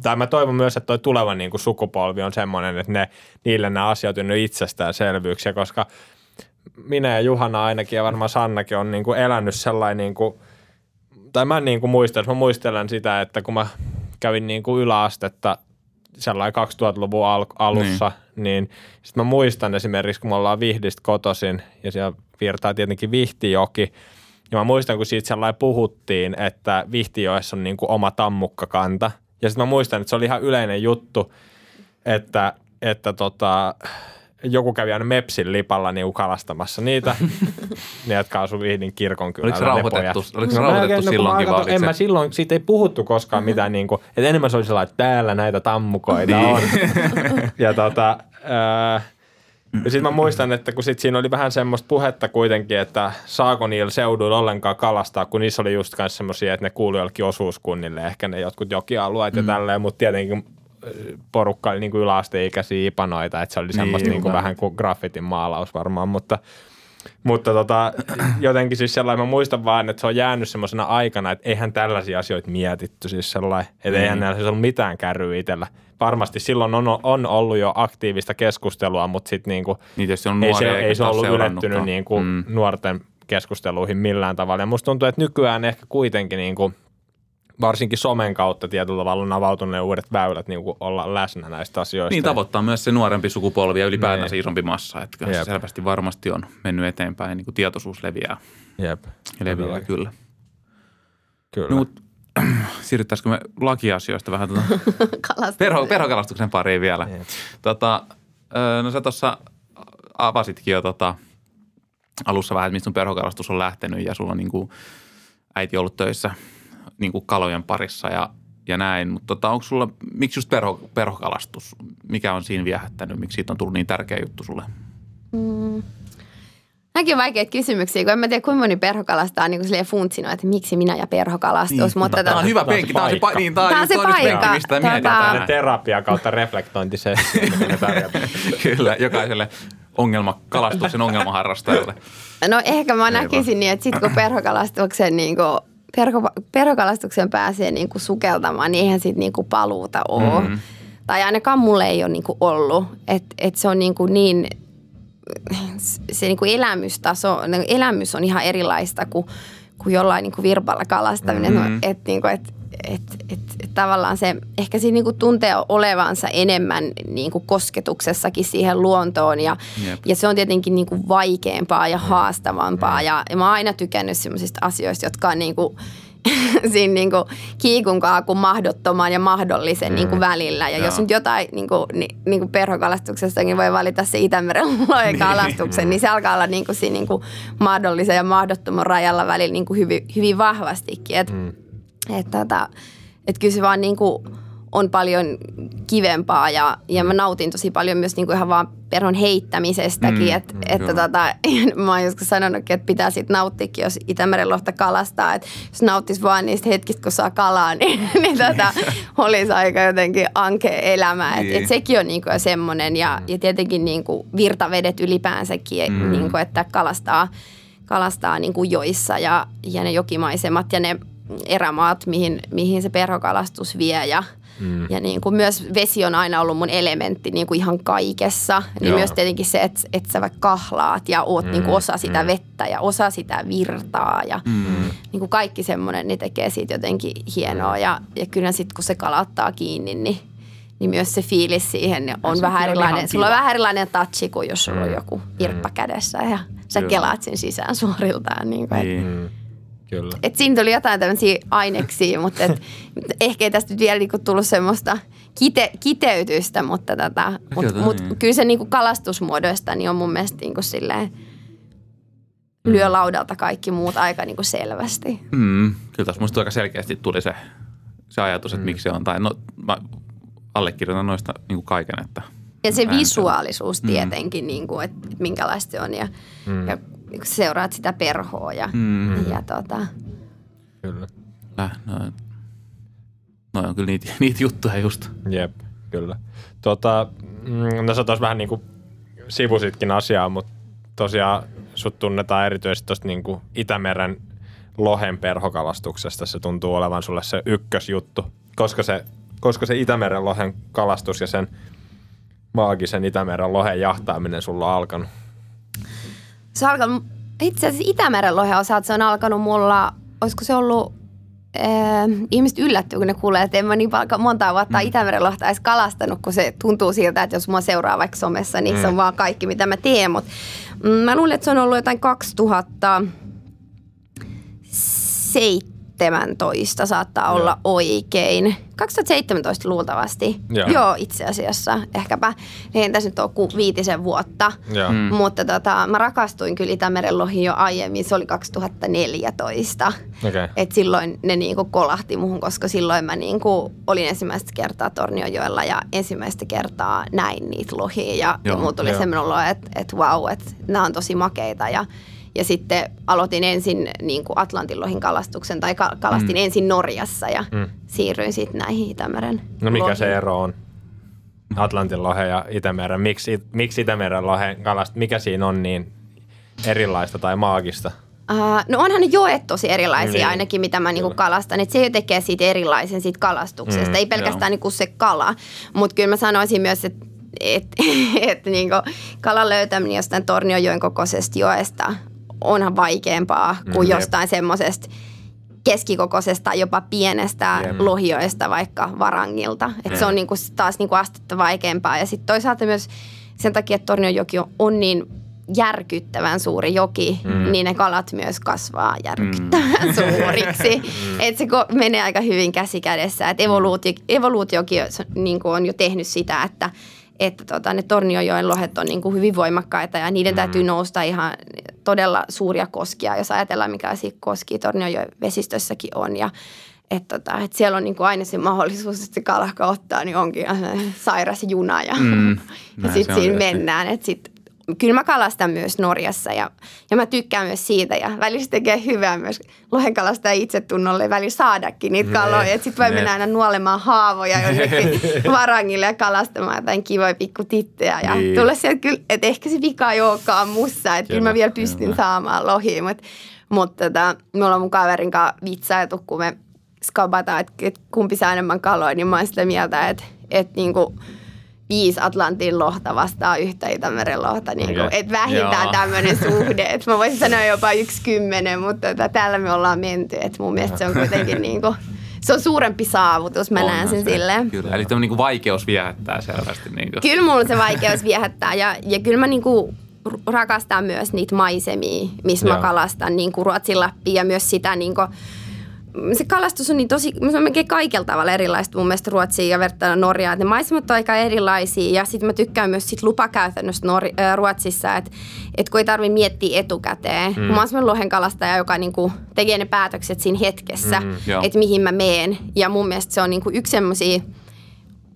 tai mä toivon myös, että toi tuleva niin kuin sukupolvi on semmoinen, että ne, niille nämä asiat on itsestäänselvyyksiä, koska minä ja Juhana ainakin ja varmaan Sannakin on niin kuin elänyt sellainen niin kuin, tai mä niin kuin muistan, mä muistelen sitä, että kun mä kävin niin kuin yläastetta sellainen 2000-luvun al- alussa, niin, niin sitten mä muistan esimerkiksi, kun me ollaan Vihdistä kotoisin ja siellä virtaa tietenkin Vihtijoki, ja mä muistan, kun siitä sellainen puhuttiin, että Vihtijoessa on niin kuin oma tammukkakanta. Ja sitten mä muistan, että se oli ihan yleinen juttu, että, että tota, joku kävi aina Mepsin lipalla niin kalastamassa niitä, ne jotka asuu Vihdin kirkon kylällä. Oliko se rauhoitettu- oliko se mä rauhoitettu no, silloinkin vai En se- mä silloin, siitä ei puhuttu koskaan mitään, niin kuin, että enemmän se oli sellainen, että täällä näitä tammukoita Niin. on. ja tota, ää, ja sitten mä muistan, että kun sit siinä oli vähän semmoista puhetta kuitenkin, että saako niillä seuduilla ollenkaan kalastaa, kun niissä oli just myös semmoisia, että ne kuului jollekin osuuskunnille, ehkä ne jotkut jokialueet mm. ja tälleen, mutta tietenkin porukka oli niin kuin yläasteikäisiä ipanoita, että se oli semmoista Niin, niin, kuin vähän kuin graffitin maalaus varmaan, mutta mutta tota, jotenkin siis sellainen, mä muistan vaan, että se on jäänyt semmoisena aikana, että eihän tällaisia asioita mietitty siis sellainen, että eihän näillä siis ollut mitään kärryä itsellä. Varmasti silloin on, on ollut jo aktiivista keskustelua, mutta sitten niinku, Niin on ei nuoria, se, ei se ollut ylettynyt niinku Mm. nuorten keskusteluihin millään tavalla. Ja musta tuntuu, että nykyään ehkä kuitenkin niinku varsinkin somen kautta tietyllä tavalla on avautunut ne uudet väylät niin kuin olla läsnä näistä asioista. Niin tavoittaa myös se nuorempi sukupolvi ja ylipäätään se Niin. isompi massa. Että kyllä se Jep. selvästi varmasti on mennyt eteenpäin, niin kuin tietoisuus leviää, Jep. ja leviää Kyllä. kyllä. Kyllä. No, mutta siirryttäisikö me lakiasioista vähän tuota perho, perhokalastuksen pariin vielä. Jep. Tota, no sä tuossa avasitkin jo tota, alussa vähän, että mistä sun perhokalastus on lähtenyt ja sulla on niin kuin äiti ollut töissä niin kuin kalojen parissa ja, ja näin. Mutta tota, onko sulla, miksi just perho, perhokalastus, mikä on siinä viehättänyt, miksi siitä on tullut niin tärkeä juttu sulle? Nämäkin on vaikeita kysymyksiä, kun en mä tiedä, kuinka moni perhokalastaa niin kuin funtsinut, että miksi minä ja perhokalastus. Niin, mutta Tämä on tota- hyvä Tämä on se penkki, tämä on se, pa- paikka. niin, tämä on, Tämä on se tämä on just paikka. mistä Tota- mietitään terapia kautta reflektointisessio. Kyllä, jokaiselle ongelma, kalastuksen ongelmaharrastajalle. No ehkä mä näkisin niin, että sitten kun perhokalastuksen, niin kuin, perho, perhokalastuksen pääsee niin kuin sukeltamaan, niin eihän siitä niin kuin paluuta ole. Mhm. Mm. Tai ainakaan mulle ei ole niin kuin ollut. Että et se on niin, kuin niin se niin kuin elämystaso, elämys on ihan erilaista kuin, kuin jollain niin kuin virpalla kalastaminen. Mhm. Mm. Että niin kuin, et, et, et, et tavallaan se, ehkä siinä niin kuin tuntee olevansa enemmän niin kuin kosketuksessakin siihen luontoon ja, Jep. ja se on tietenkin niin kuin vaikeampaa ja haastavampaa ja, ja mä oon aina tykännyt sellaisista asioista, jotka on niin kuin, siinä niin kuin kiikun kaakun mahdottoman ja mahdollisen niin kuin välillä. Ja Joo. jos nyt jotain niin kuin, niin, niin kuin perhokalastuksessakin voi valita se Itämeren lohen kalastuksen, niin se alkaa olla niin kuin siinä niin kuin mahdollisen ja mahdottoman rajalla välillä niin kuin hyvin, hyvin vahvastikin. Että Mm. Et, tota, et kyllä se vaan niin kuin on paljon kivempaa ja, ja mä nautin tosi paljon myös niin kuin ihan vaan perhon heittämisestäkin. Mm, että mm, että joo. tota, mä oon joskus sanonutkin, että pitää siitä nauttikin, jos Itämeren lohta kalastaa. Että jos nauttis vaan niistä hetkistä, kun saa kalaa, niin, niin tota, olisi aika jotenkin ankea elämä. Et, Niin. et sekin on niin kuin jo semmoinen ja, ja tietenkin niin kuin virtavedet ylipäänsäkin, mm. niin kuin, että kalastaa, kalastaa niin kuin joissa ja, ja ne jokimaisemat ja ne erämaat, mihin, mihin se perhokalastus vie ja, mm. ja niin kuin myös vesi on aina ollut mun elementti niin kuin ihan kaikessa. Niin Joo. myös tietenkin se, että, että sä vaikka kahlaat ja oot mm. niin kuin osa sitä vettä ja osa sitä virtaa ja mm. niin kuin kaikki semmoinen, niin tekee siitä jotenkin hienoa ja, ja kyllä sitten kun se kalattaa kiinni, niin niin myös se fiilis siihen on sekin vähän on erilainen. Sulla on vähän erilainen touchi kuin jos sulla on joku irppa kädessä ja sä Kyllä. kelaat sen sisään suoriltaan. Niin kuin, et, Niin. Mm. Kyllä. et siinä tuli jotain tämmöisiä aineksia, mutta et, ehkä ei tästä nyt vielä niinku tullut semmoista kite, kiteytystä, mutta, tota, mut, Kyllä, mut niin. kyllä se niinku kalastusmuodoista niin on mun mielestä niinku silleen, lyö laudalta kaikki muut aika niinku selvästi. Mm, kyllä tässä musta aika selkeästi tuli se, se ajatus, että miksi se on. Tai no, mä allekirjoitan noista niin kuin kaiken, että Ja se Näin se on. visuaalisuus tietenkin, niinku, että et minkälaista se on ja, mm. ja kun seuraat sitä perhoa ja, Mm. ja tota, Kyllä. Läh, no, no on kyllä niitä, niitä juttuja just. Jep, kyllä. Tota, mm, no sä tuossa vähän niin kuin sivusitkin asiaa, mutta tosiaan sut tunnetaan erityisesti tuosta niin kuin Itämeren lohen perhokalastuksesta. Se tuntuu olevan sulle se ykkösjuttu. Koska se, koska se Itämeren lohen kalastus ja sen maagisen Itämeren lohen jahtaaminen sulla on alkanut. Se on alkanut, itse asiassa Itämeren lohen osalta se on alkanut mulla, olisiko se ollut, äh, ihmiset yllättyy, kun ne kuulee, että en mä niin paljon monta vuotta mm. Itämeren lohta edes kalastanut, kun se tuntuu siltä, että jos mua seuraa vaikka somessa, niin mm. se on vaan kaikki, mitä mä teen. Mutta mm, mä luulen, että se on ollut jotain 2017 saattaa Joo. olla oikein. 2017 luultavasti. Joo. Joo, itse asiassa. Ehkäpä. Ei tässä nyt ole kuin viitisen vuotta. Joo. Mm. Mutta tota, mä rakastuin kyllä Itämeren lohiin jo aiemmin, se oli 2014. Okei. Okay. Et silloin ne niinku kolahti muhun, koska silloin mä niinku olin ensimmäistä kertaa Tornionjoella ja ensimmäistä kertaa näin niitä lohia. Ja, ja mulla tuli semmoinen olo, että et wow, että nämä on tosi makeita. Ja, ja sitten aloitin ensin niinku Atlantin lohin kalastuksen tai ka- kalastin mm. ensin Norjassa ja Mm. siirryin sitten näihin Itämeren No mikä lohiin. se ero on? Atlantin lohen ja Itämeren. Miksi, miksi Itämeren lohen kalast, mikä siinä on niin erilaista tai maagista? Uh, no onhan ne joet tosi erilaisia Niin. niin. ainakin, mitä mä niinku kalastan. Et se jo tekee siitä erilaisen siitä kalastuksesta. Mm, Ei pelkästään niinku se kala, mutta kyllä mä sanoisin myös, että et, et niinku kalan löytäminen jostain Tornionjoen kokoisesta joesta onhan vaikeampaa kuin Mm, jostain semmoisesta keskikokoisesta, jopa pienestä Jep. lohioista vaikka varangilta. Et se on niinku taas niinku astetta vaikeampaa. Ja sitten toisaalta myös sen takia, että Tornionjoki on, on niin järkyttävän suuri joki, mm. niin ne kalat myös kasvaa järkyttävän mm. suuriksi. että se ko- menee aika hyvin käsi kädessä. Et evoluutio, evoluutiokin on, niin on jo tehnyt sitä, että että tota, ne Tornionjoen lohet on niin kuin hyvin voimakkaita ja niiden täytyy nousta ihan todella suuria koskia, jos ajatellaan mikälaisia koskia Tornionjoen vesistössäkin on. Ja, että tota, et siellä on niin kuin aina se mahdollisuus, että se kalakka ottaa, niin onkin ihan sairas juna ja, Mm, ja sitten siinä tietysti. mennään. Että sit, kyllä mä kalastan myös Norjassa ja, ja mä tykkään myös siitä ja välillä se tekee hyvää myös lohenkalastaa itsetunnolle ja välillä saadakin niitä kaloja. Että sitten voi Ne. mennä aina nuolemaan haavoja jonnekin varangille ja kalastamaan jotain kivoja pikkutittejä ja Niin. tulla sieltä kyllä, että ehkä se vika ei olekaan mussa, että kyllä mä vielä pystyn kyllä. saamaan lohia, mutta mut tota, me ollaan mun kaverin kanssa vitsailtu, kun me skabataan, että et kumpi saa enemmän kaloja, niin mä oon sitä mieltä, että et niinku viisi Atlantin lohta vastaa yhtä Itämeren lohta. Niinku, Okei. että vähintään Joo. tämmöinen suhde. Että mä voisin sanoa jopa yksi kymmenen, mutta tota, täällä me ollaan menty. Että mun mielestä se on kuitenkin niinku, se on suurempi saavutus, mä näen sen se. silleen. Kyllä, eli tämmöinen niin vaikeus viehättää selvästi. Niin kuin. Kyllä mulla se vaikeus viehättää ja, ja kyllä mä niinku rakastan myös niitä maisemia, missä mä Joo. kalastan, niin kuin Ruotsin Lappi ja myös sitä niinku, se kalastus on niin tosi, se on melkein kaikella tavalla erilaista mun mielestä Ruotsiin ja vertailla Norjaan. Ne maisemat on aika erilaisia ja sitten mä tykkään myös sit lupakäytännöstä Nor- äh, Ruotsissa, että et kun ei tarvi miettiä etukäteen. Mm. Mä oon semmoinen lohenkalastaja, joka niinku tekee ne päätökset siinä hetkessä, Mm, että mihin mä meen. Ja mun mielestä se on niinku yksi semmoisia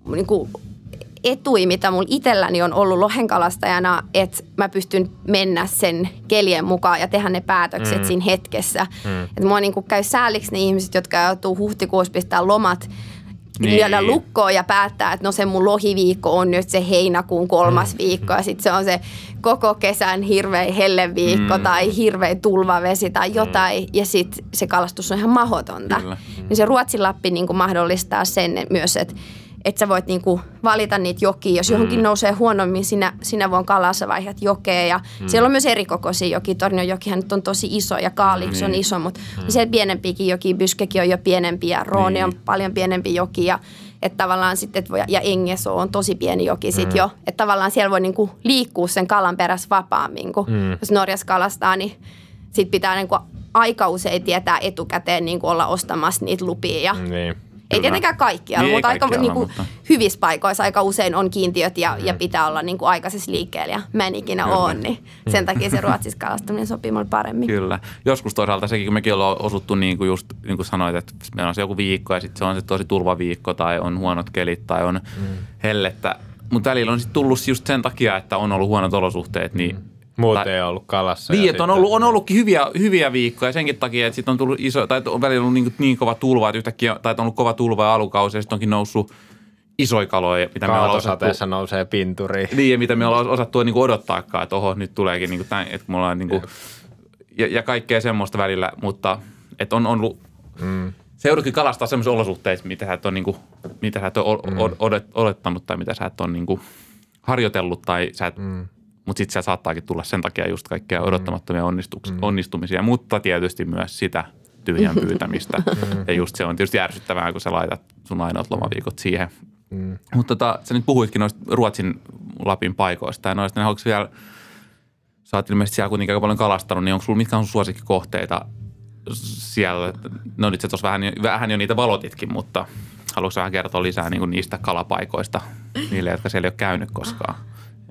niinku etui, mitä mulla itselläni on ollut lohenkalastajana, että mä pystyn mennä sen kelien mukaan ja tehdä ne päätökset mm. siinä hetkessä. Mm. Että mua niinku käy sääliksi ne ihmiset, jotka joutuu huhtikuussa pistää lomat Niin. lyödä lukkoon ja päättää, että no se mun lohiviikko on nyt se heinäkuun kolmas mm. viikko ja sitten se on se koko kesän hirveä helleviikko mm. tai hirveä tulvavesi tai jotain mm. ja sitten se kalastus on ihan mahdotonta. Kyllä. Niin se Ruotsin Lappi niin kuin mahdollistaa sen myös, että että sä voit niinku valita niitä jokia. Jos johonkin nousee huonommin, sinä, sinä vuonna kalassa vaihdat jokea. Ja Siellä on myös erikokoisia jokia. Tornionjokihan nyt on tosi iso ja Kaaliksi on iso, mutta mm. siellä pienempiäkin jokia. Byskekin on jo pienempi ja Rooni Niin. on paljon pienempi joki. Ja, että tavallaan sitten, et voi, ja Engeso on tosi pieni joki sit jo. Että tavallaan siellä voi niinku liikkua sen kalan perässä vapaammin. Kun Jos Norjassa kalastaa, niin sit pitää niinku aika usein tietää etukäteen niinku olla ostamassa niitä lupia. Ja, Niin. Ei tietenkään kaikkialla, Niin, ei mutta aika kaikkialla, niinku, mutta- hyvissä paikoissa aika usein on kiintiöt ja, ja pitää olla niinku aikaisessa liikkeellä. Ja mä en ikinä Kyllä. ole, niin sen takia se Ruotsissa kalastaminen sopii mulle paremmin. Kyllä. Joskus toisaalta sekin, kun mekin ollaan osuttu niin kuin just niin kuin sanoit, että meillä on se joku viikko ja sitten se on se tosi tulvaviikko tai on huonot kelit tai on mm. hellettä. Mutta välillä on sitten tullut just sen takia, että on ollut huonot olosuhteet, niin mm. Muuten Tai- ei ollut kalassa. Niin, että on, ollut, on ollutkin hyviä, hyviä viikkoja senkin takia, että sitten on tullut iso, tai on välillä ollut niin, niin kova tulva, että yhtäkkiä, tai on ollut kova tulva ja alukausi, ja sitten onkin noussut isoja kaloja, mitä me ollaan osattu, nousee pinturi. niin, ja mitä me ollaan osattu niin odottaakaan, että oho, nyt tuleekin niin kuin tämän, että me ollaan niin kuin, ja, ja kaikkea semmoista välillä, mutta että on ollut, mm. se joudutkin kalastaa semmoisissa olosuhteissa, mitä sä et ole, niin kuin, mitä sä et ole mm. odottanut tai mitä sä et ole niin kuin harjoitellut tai sä et, mm. Mutta sitten se saattaakin tulla sen takia just kaikkea odottamattomia onnistuks, mm. onnistumisia, mutta tietysti myös sitä tyhjän pyytämistä. ja just se on tietysti ärsyttävää, kun sä laitat sun ainoat lomaviikot siihen. Mm. Mutta tota, sä nyt puhuitkin noista Ruotsin Lapin paikoista ja noista, niin haluatko vielä, sä oot ilmeisesti siellä kuitenkin aika paljon kalastanut, niin onko sulla mitkä on sun suosikkikohteita siellä? No nyt sä tuossa vähän, vähän jo niitä valotitkin, mutta haluatko vähän kertoa lisää niin kuin niistä kalapaikoista niille, jotka siellä ei ole käynyt koskaan?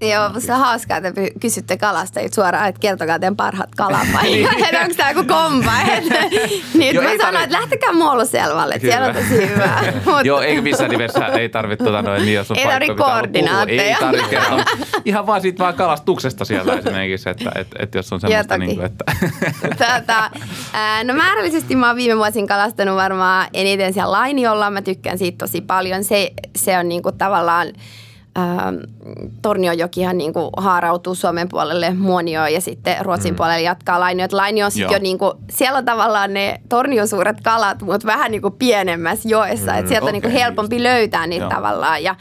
Joo, musta on hauskaa, että kysytte kalastajit suoraan, että kertokaa teidän parhaat kalapaikat. että onko tämä joku kompa? Et- niin Joo, mä sanoin, tarvi- että lähtekää Muoluselvalle, että siellä on tosi hyvää. Mut- Joo, ei missään nimessä, ei tarvitse tota noin, niin jos on Ei paikka, koordinaatteja. Ei tarvitse kertoa. Ihan vaan siitä vaan kalastuksesta siellä esimerkiksi, että, jos on semmoista niin kuin, että ää, no määrällisesti mä oon viime vuosin kalastanut varmaan eniten siellä Lainiolla. Mä tykkään siitä tosi paljon. Se, se on niinku tavallaan, ää, Tornionjokihan niinku haarautuu Suomen puolelle Muonioon ja sitten Ruotsin mm. puolelle jatkaa Lainio. Et Lainio on sit Joo. jo niinku, siellä on tavallaan ne Tornion suuret kalat, mutta vähän niinku pienemmässä joessa. Mm, et sieltä on niinku okei, helpompi löytää niitä Joo. tavallaan. Ja,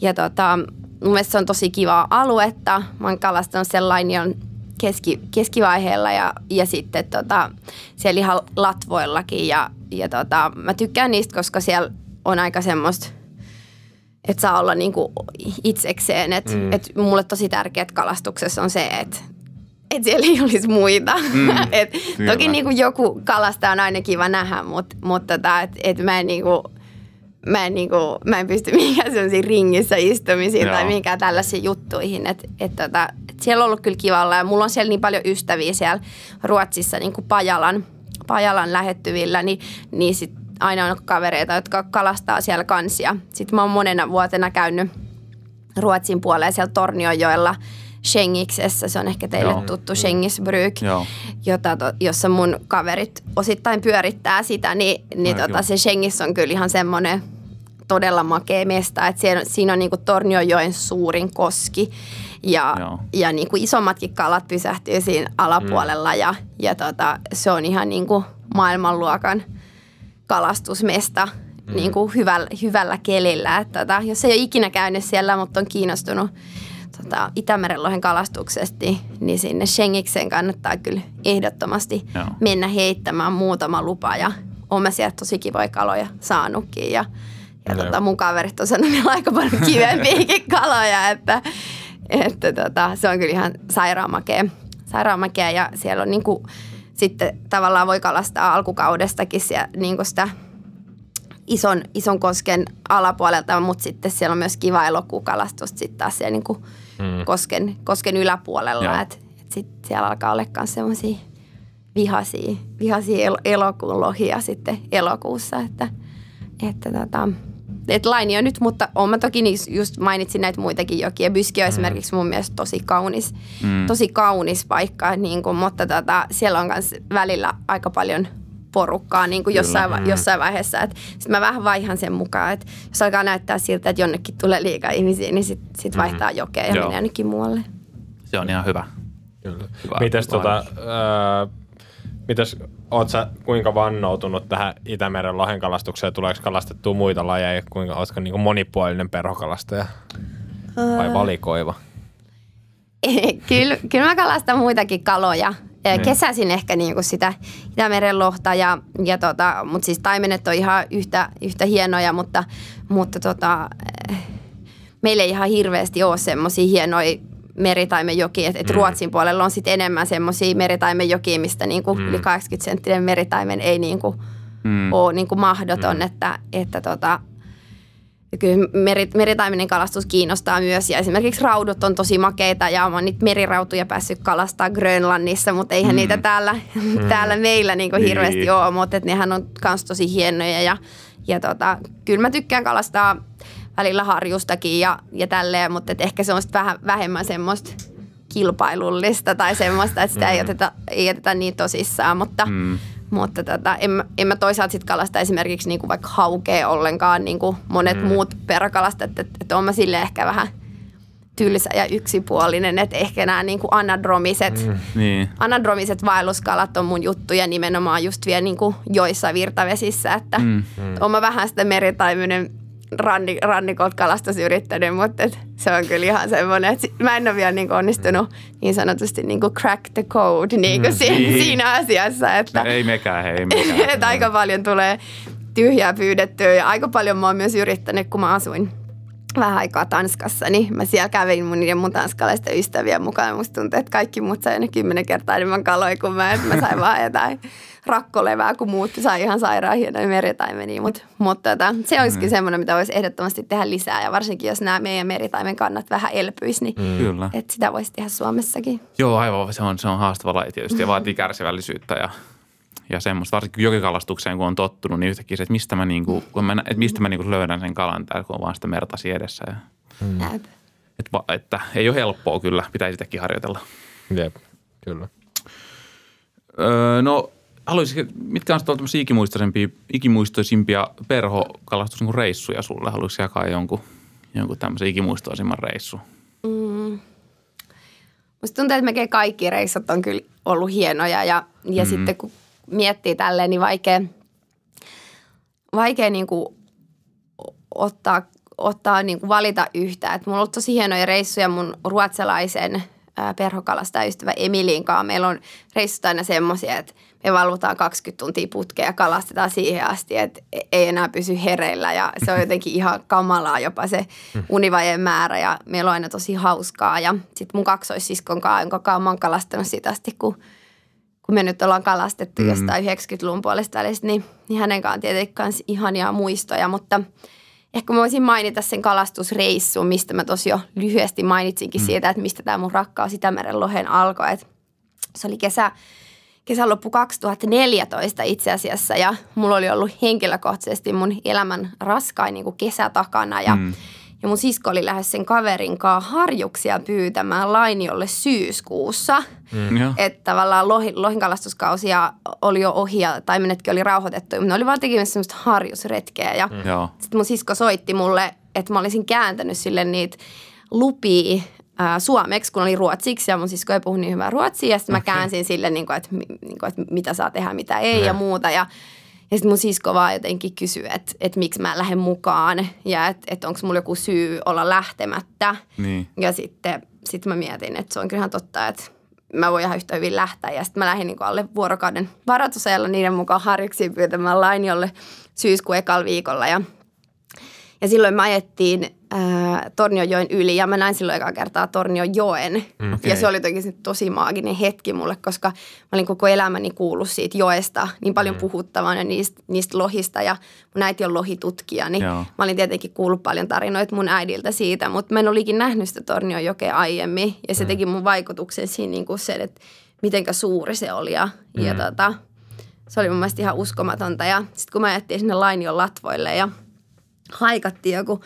ja tota, mun mielestä se on tosi kivaa aluetta. Mä oon kalastanut sen Lainion keski, keskivaiheella ja, ja sitten tota, siellä ihan latvoillakin. Ja, ja tota, mä tykkään niistä, koska siellä on aika semmoista, että saa olla niinku itsekseen. Et, mm. et mulle tosi tärkeää kalastuksessa on se, että et siellä ei olisi muita. Mm, et, toki niinku joku kalasta on aina kiva nähdä, mutta mut tota, et, et mä en niinku, mä en, niinku, mä en pysty mihinkään sellaisiin ringissä istumisiin Joo. tai mihinkään tällaisiin juttuihin. Et, et tota, et siellä on ollut kyllä kiva olla ja mulla on siellä niin paljon ystäviä siellä Ruotsissa niin kuin Pajalan, Pajalan lähettyvillä, niin, niin sit aina on kavereita, jotka kalastaa siellä kansia. Sitten mä oon monena vuotena käynyt Ruotsin puolella siellä Tornionjoella Schengiksessä, se on ehkä teille Joo. tuttu Schengisbryk, jota, jossa mun kaverit osittain pyörittää sitä, niin, niin tota, se Schengis on kyllä ihan semmoinen todella makea mesta, että siinä, siinä on niinku Tornionjoen suurin koski. Ja, ja niinku isommatkin kalat pysähtyy siinä alapuolella. Mm. ja, ja tota, se on ihan niinku maailmanluokan – kalastusmesta mm. niin kuin hyvällä, hyvällä kelillä. Että, tota, jos ei ole ikinä käynyt siellä, mutta on kiinnostunut tota, Itämeren lohen kalastuksesta, niin, sinne Schengikseen kannattaa kyllä ehdottomasti Joo. mennä heittämään muutama lupa. Ja olen sieltä tosi kivoja kaloja saanutkin. Ja, ja tota, mun kaverit on sanonut aika paljon kivempiäkin kaloja, että, että tota, se on kyllä ihan sairaanmakea ja siellä on niin kuin, sitten tavallaan voi kalastaa alkukaudestakin siellä, niin kuin sitä ison, ison kosken alapuolelta, mutta sitten siellä on myös kiva elokukalastusta sitten taas siellä niin kuin mm. kosken, kosken yläpuolella. Että et sitten siellä alkaa olla myös semmoisia vihaisia, vihaisia el- elokuun lohia sitten elokuussa. Että, että tota, et laini on nyt, mutta olen mä toki niissä, just mainitsin näitä muitakin jokia. Byski on mm. esimerkiksi mun mielestä tosi kaunis, mm. tosi kaunis paikka, niin kuin, mutta tota, siellä on myös välillä aika paljon porukkaa niin kuin jossain, mm. jossain vaiheessa. Sitten mä vähän vaihan sen mukaan, että jos alkaa näyttää siltä, että jonnekin tulee liikaa ihmisiä, niin sitten sit mm. vaihtaa jokea ja Joo. menee jonnekin muualle. Se on ihan hyvä. Kyllä. Hyvä, Mites tota, äh, Mitäs, oot sä kuinka vannoutunut tähän Itämeren lohenkalastukseen? Tuleeko kalastettua muita lajeja? Kuinka, ootko niin monipuolinen perhokalastaja vai valikoiva? kyllä, kyllä mä kalastan muitakin kaloja. Niin. Kesäsin ehkä niin kuin sitä Itämeren lohta, ja, ja tota, mutta siis taimenet on ihan yhtä, yhtä hienoja, mutta, mutta tota, eh, meillä ei ihan hirveästi ole semmoisia hienoja meritaimenjoki, että et mm. Ruotsin puolella on sitten enemmän semmoisia meritaimenjokia, mistä niinku mm. yli 80 senttinen meritaimen ei niinku mm. ole niinku mahdoton, mm. että, että tota, kyllä meri, meritaimenen kalastus kiinnostaa myös ja esimerkiksi raudut on tosi makeita ja olen niitä merirautuja päässyt kalastaa Grönlannissa, mutta eihän mm. niitä täällä, mm. täällä meillä niinku niin. hirveästi ole, mutta et nehän on myös tosi hienoja ja, ja tota, kyllä mä tykkään kalastaa välillä harjustakin ja, ja tälleen, mutta et ehkä se on vähän vähemmän semmoista kilpailullista tai semmoista, että sitä mm. ei, oteta, ei oteta niin tosissaan, mutta, mm. mutta tota, en, en mä toisaalta sitten kalasta esimerkiksi niinku vaikka haukea ollenkaan niin kuin monet mm. muut peräkalastajat, että, että on mä sille ehkä vähän tylsä ja yksipuolinen, että ehkä nämä niin kuin anadromiset, mm, niin. anadromiset vaelluskalat on mun juttuja nimenomaan just vielä niin kuin joissa virtavesissä, että mm, mm. on mä vähän sitä meritaiminen ranni, rannikolta kalastus yrittänyt, mutta et se on kyllä ihan semmoinen, että mä en ole vielä niin onnistunut niin sanotusti niin kuin crack the code niin kuin mm, siinä, niin. siinä asiassa. Että, ei mekään, ei mekään. että aika paljon tulee tyhjää pyydettyä ja aika paljon mä oon myös yrittänyt, kun mä asuin vähän aikaa Tanskassa, niin mä siellä kävin mun niiden mun tanskalaisten ystäviä mukaan. Musta tuntuu, että kaikki muut sai kymmenen kertaa enemmän kaloja kuin mä, että mä sain vaan jotain rakkolevää, kun muut sai ihan sairaan hienoja meritaimenia. Mutta mut, tota, se olisikin mm. semmoinen, mitä voisi ehdottomasti tehdä lisää. Ja varsinkin, jos nämä meidän meritaimen kannat vähän elpyisi, niin mm. Että sitä voisi tehdä Suomessakin. Joo, aivan. Se on, se on haastava laji tietysti ja vaatii kärsivällisyyttä ja ja semmoista, varsinkin jokikalastukseen, kun on tottunut, niin yhtäkkiä se, että mistä mä, niinku, kun mä, että mistä mä niinku löydän sen kalan täällä, kun on vaan sitä mertasi edessä. Ja, mm. että, että, ei ole helppoa kyllä, pitäisi sitäkin harjoitella. Jep, kyllä. Öö, no haluaisin, mitkä on tämmöisiä ikimuistoisempia, ikimuistoisimpia perhokalastusreissuja sulle? Haluaisitko jakaa jonkun, jonkun tämmöisen ikimuistoisimman reissu? Mm. Musta tuntuu, että melkein kaikki reissut on kyllä ollut hienoja ja, ja mm. sitten kun miettii tälleen, niin vaikea, vaikea niin kuin ottaa, ottaa niin kuin valita yhtä. Et mulla on ollut tosi hienoja reissuja mun ruotsalaisen perhokalasta ystävä Emilin kanssa. Meillä on reissut aina semmoisia, että me valvotaan 20 tuntia putkea ja kalastetaan siihen asti, että ei enää pysy hereillä ja se on jotenkin ihan kamalaa jopa se univajeen määrä ja meillä on aina tosi hauskaa ja sitten mun kaksoissiskon kanssa, jonka kanssa mä oon kalastanut sitä asti, kun, kun me nyt ollaan kalastettu mm. jostain 90-luvun puolesta välistä, niin, niin hänen kanssaan tietenkin ihania muistoja, mutta ehkä mä voisin mainita sen kalastusreissun, mistä mä tosi jo lyhyesti mainitsinkin mm. siitä, että mistä tämä mun rakkaus Itämeren lohen alkoi, että se oli kesä kesäloppu 2014 itse asiassa ja mulla oli ollut henkilökohtaisesti mun elämän raskain niin kesä takana ja, mm. Ja mun sisko oli lähes sen kaverin kanssa harjuksia pyytämään Lainiolle syyskuussa. Mm. Että tavallaan lohi, lohinkalastuskausia oli jo ohi ja taimenetkin oli rauhoitettu, mutta ne oli vaan tekemässä semmoista harjusretkeä ja mm. sitten mun sisko soitti mulle, että mä olisin kääntänyt sille niitä lupia ää, suomeksi, kun oli ruotsiksi ja mun sisko ei puhu niin hyvää ruotsia. Ja sitten okay. mä käänsin sille, niin kuin, että, niin kuin, että mitä saa tehdä, mitä ei ja, ja muuta. Ja, ja sitten mun sisko vaan jotenkin kysyi, että, että miksi mä lähden mukaan ja että, että onko mulla joku syy olla lähtemättä. Niin. Ja sitten sit mä mietin, että se on kyllähän totta, että mä voin ihan yhtä hyvin lähteä. Ja sitten mä lähdin niin alle vuorokauden varoitusajalla niiden mukaan harjuksiin pyytämään Lainiolle syyskuun ekalla viikolla. Ja, ja silloin me ajettiin äh, Torniojoen yli ja mä näin silloin eka kertaa Torniojoen. Mm, okay. Ja se oli jotenkin tosi maaginen hetki mulle, koska mä olin koko elämäni kuullut siitä joesta niin paljon mm. puhuttavan ja niistä, niistä lohista. Ja mun äiti on lohitutkija, niin Joo. mä olin tietenkin kuullut paljon tarinoita mun äidiltä siitä, mutta mä en olikin nähnyt sitä Torniojokea aiemmin. Ja se mm. teki mun vaikutuksen siinä niin kuin se, että mitenkä suuri se oli. Ja, mm. ja tota, se oli mun mielestä ihan uskomatonta. Ja sitten kun mä ajettiin sinne Lainion latvoille ja haikattiin joku –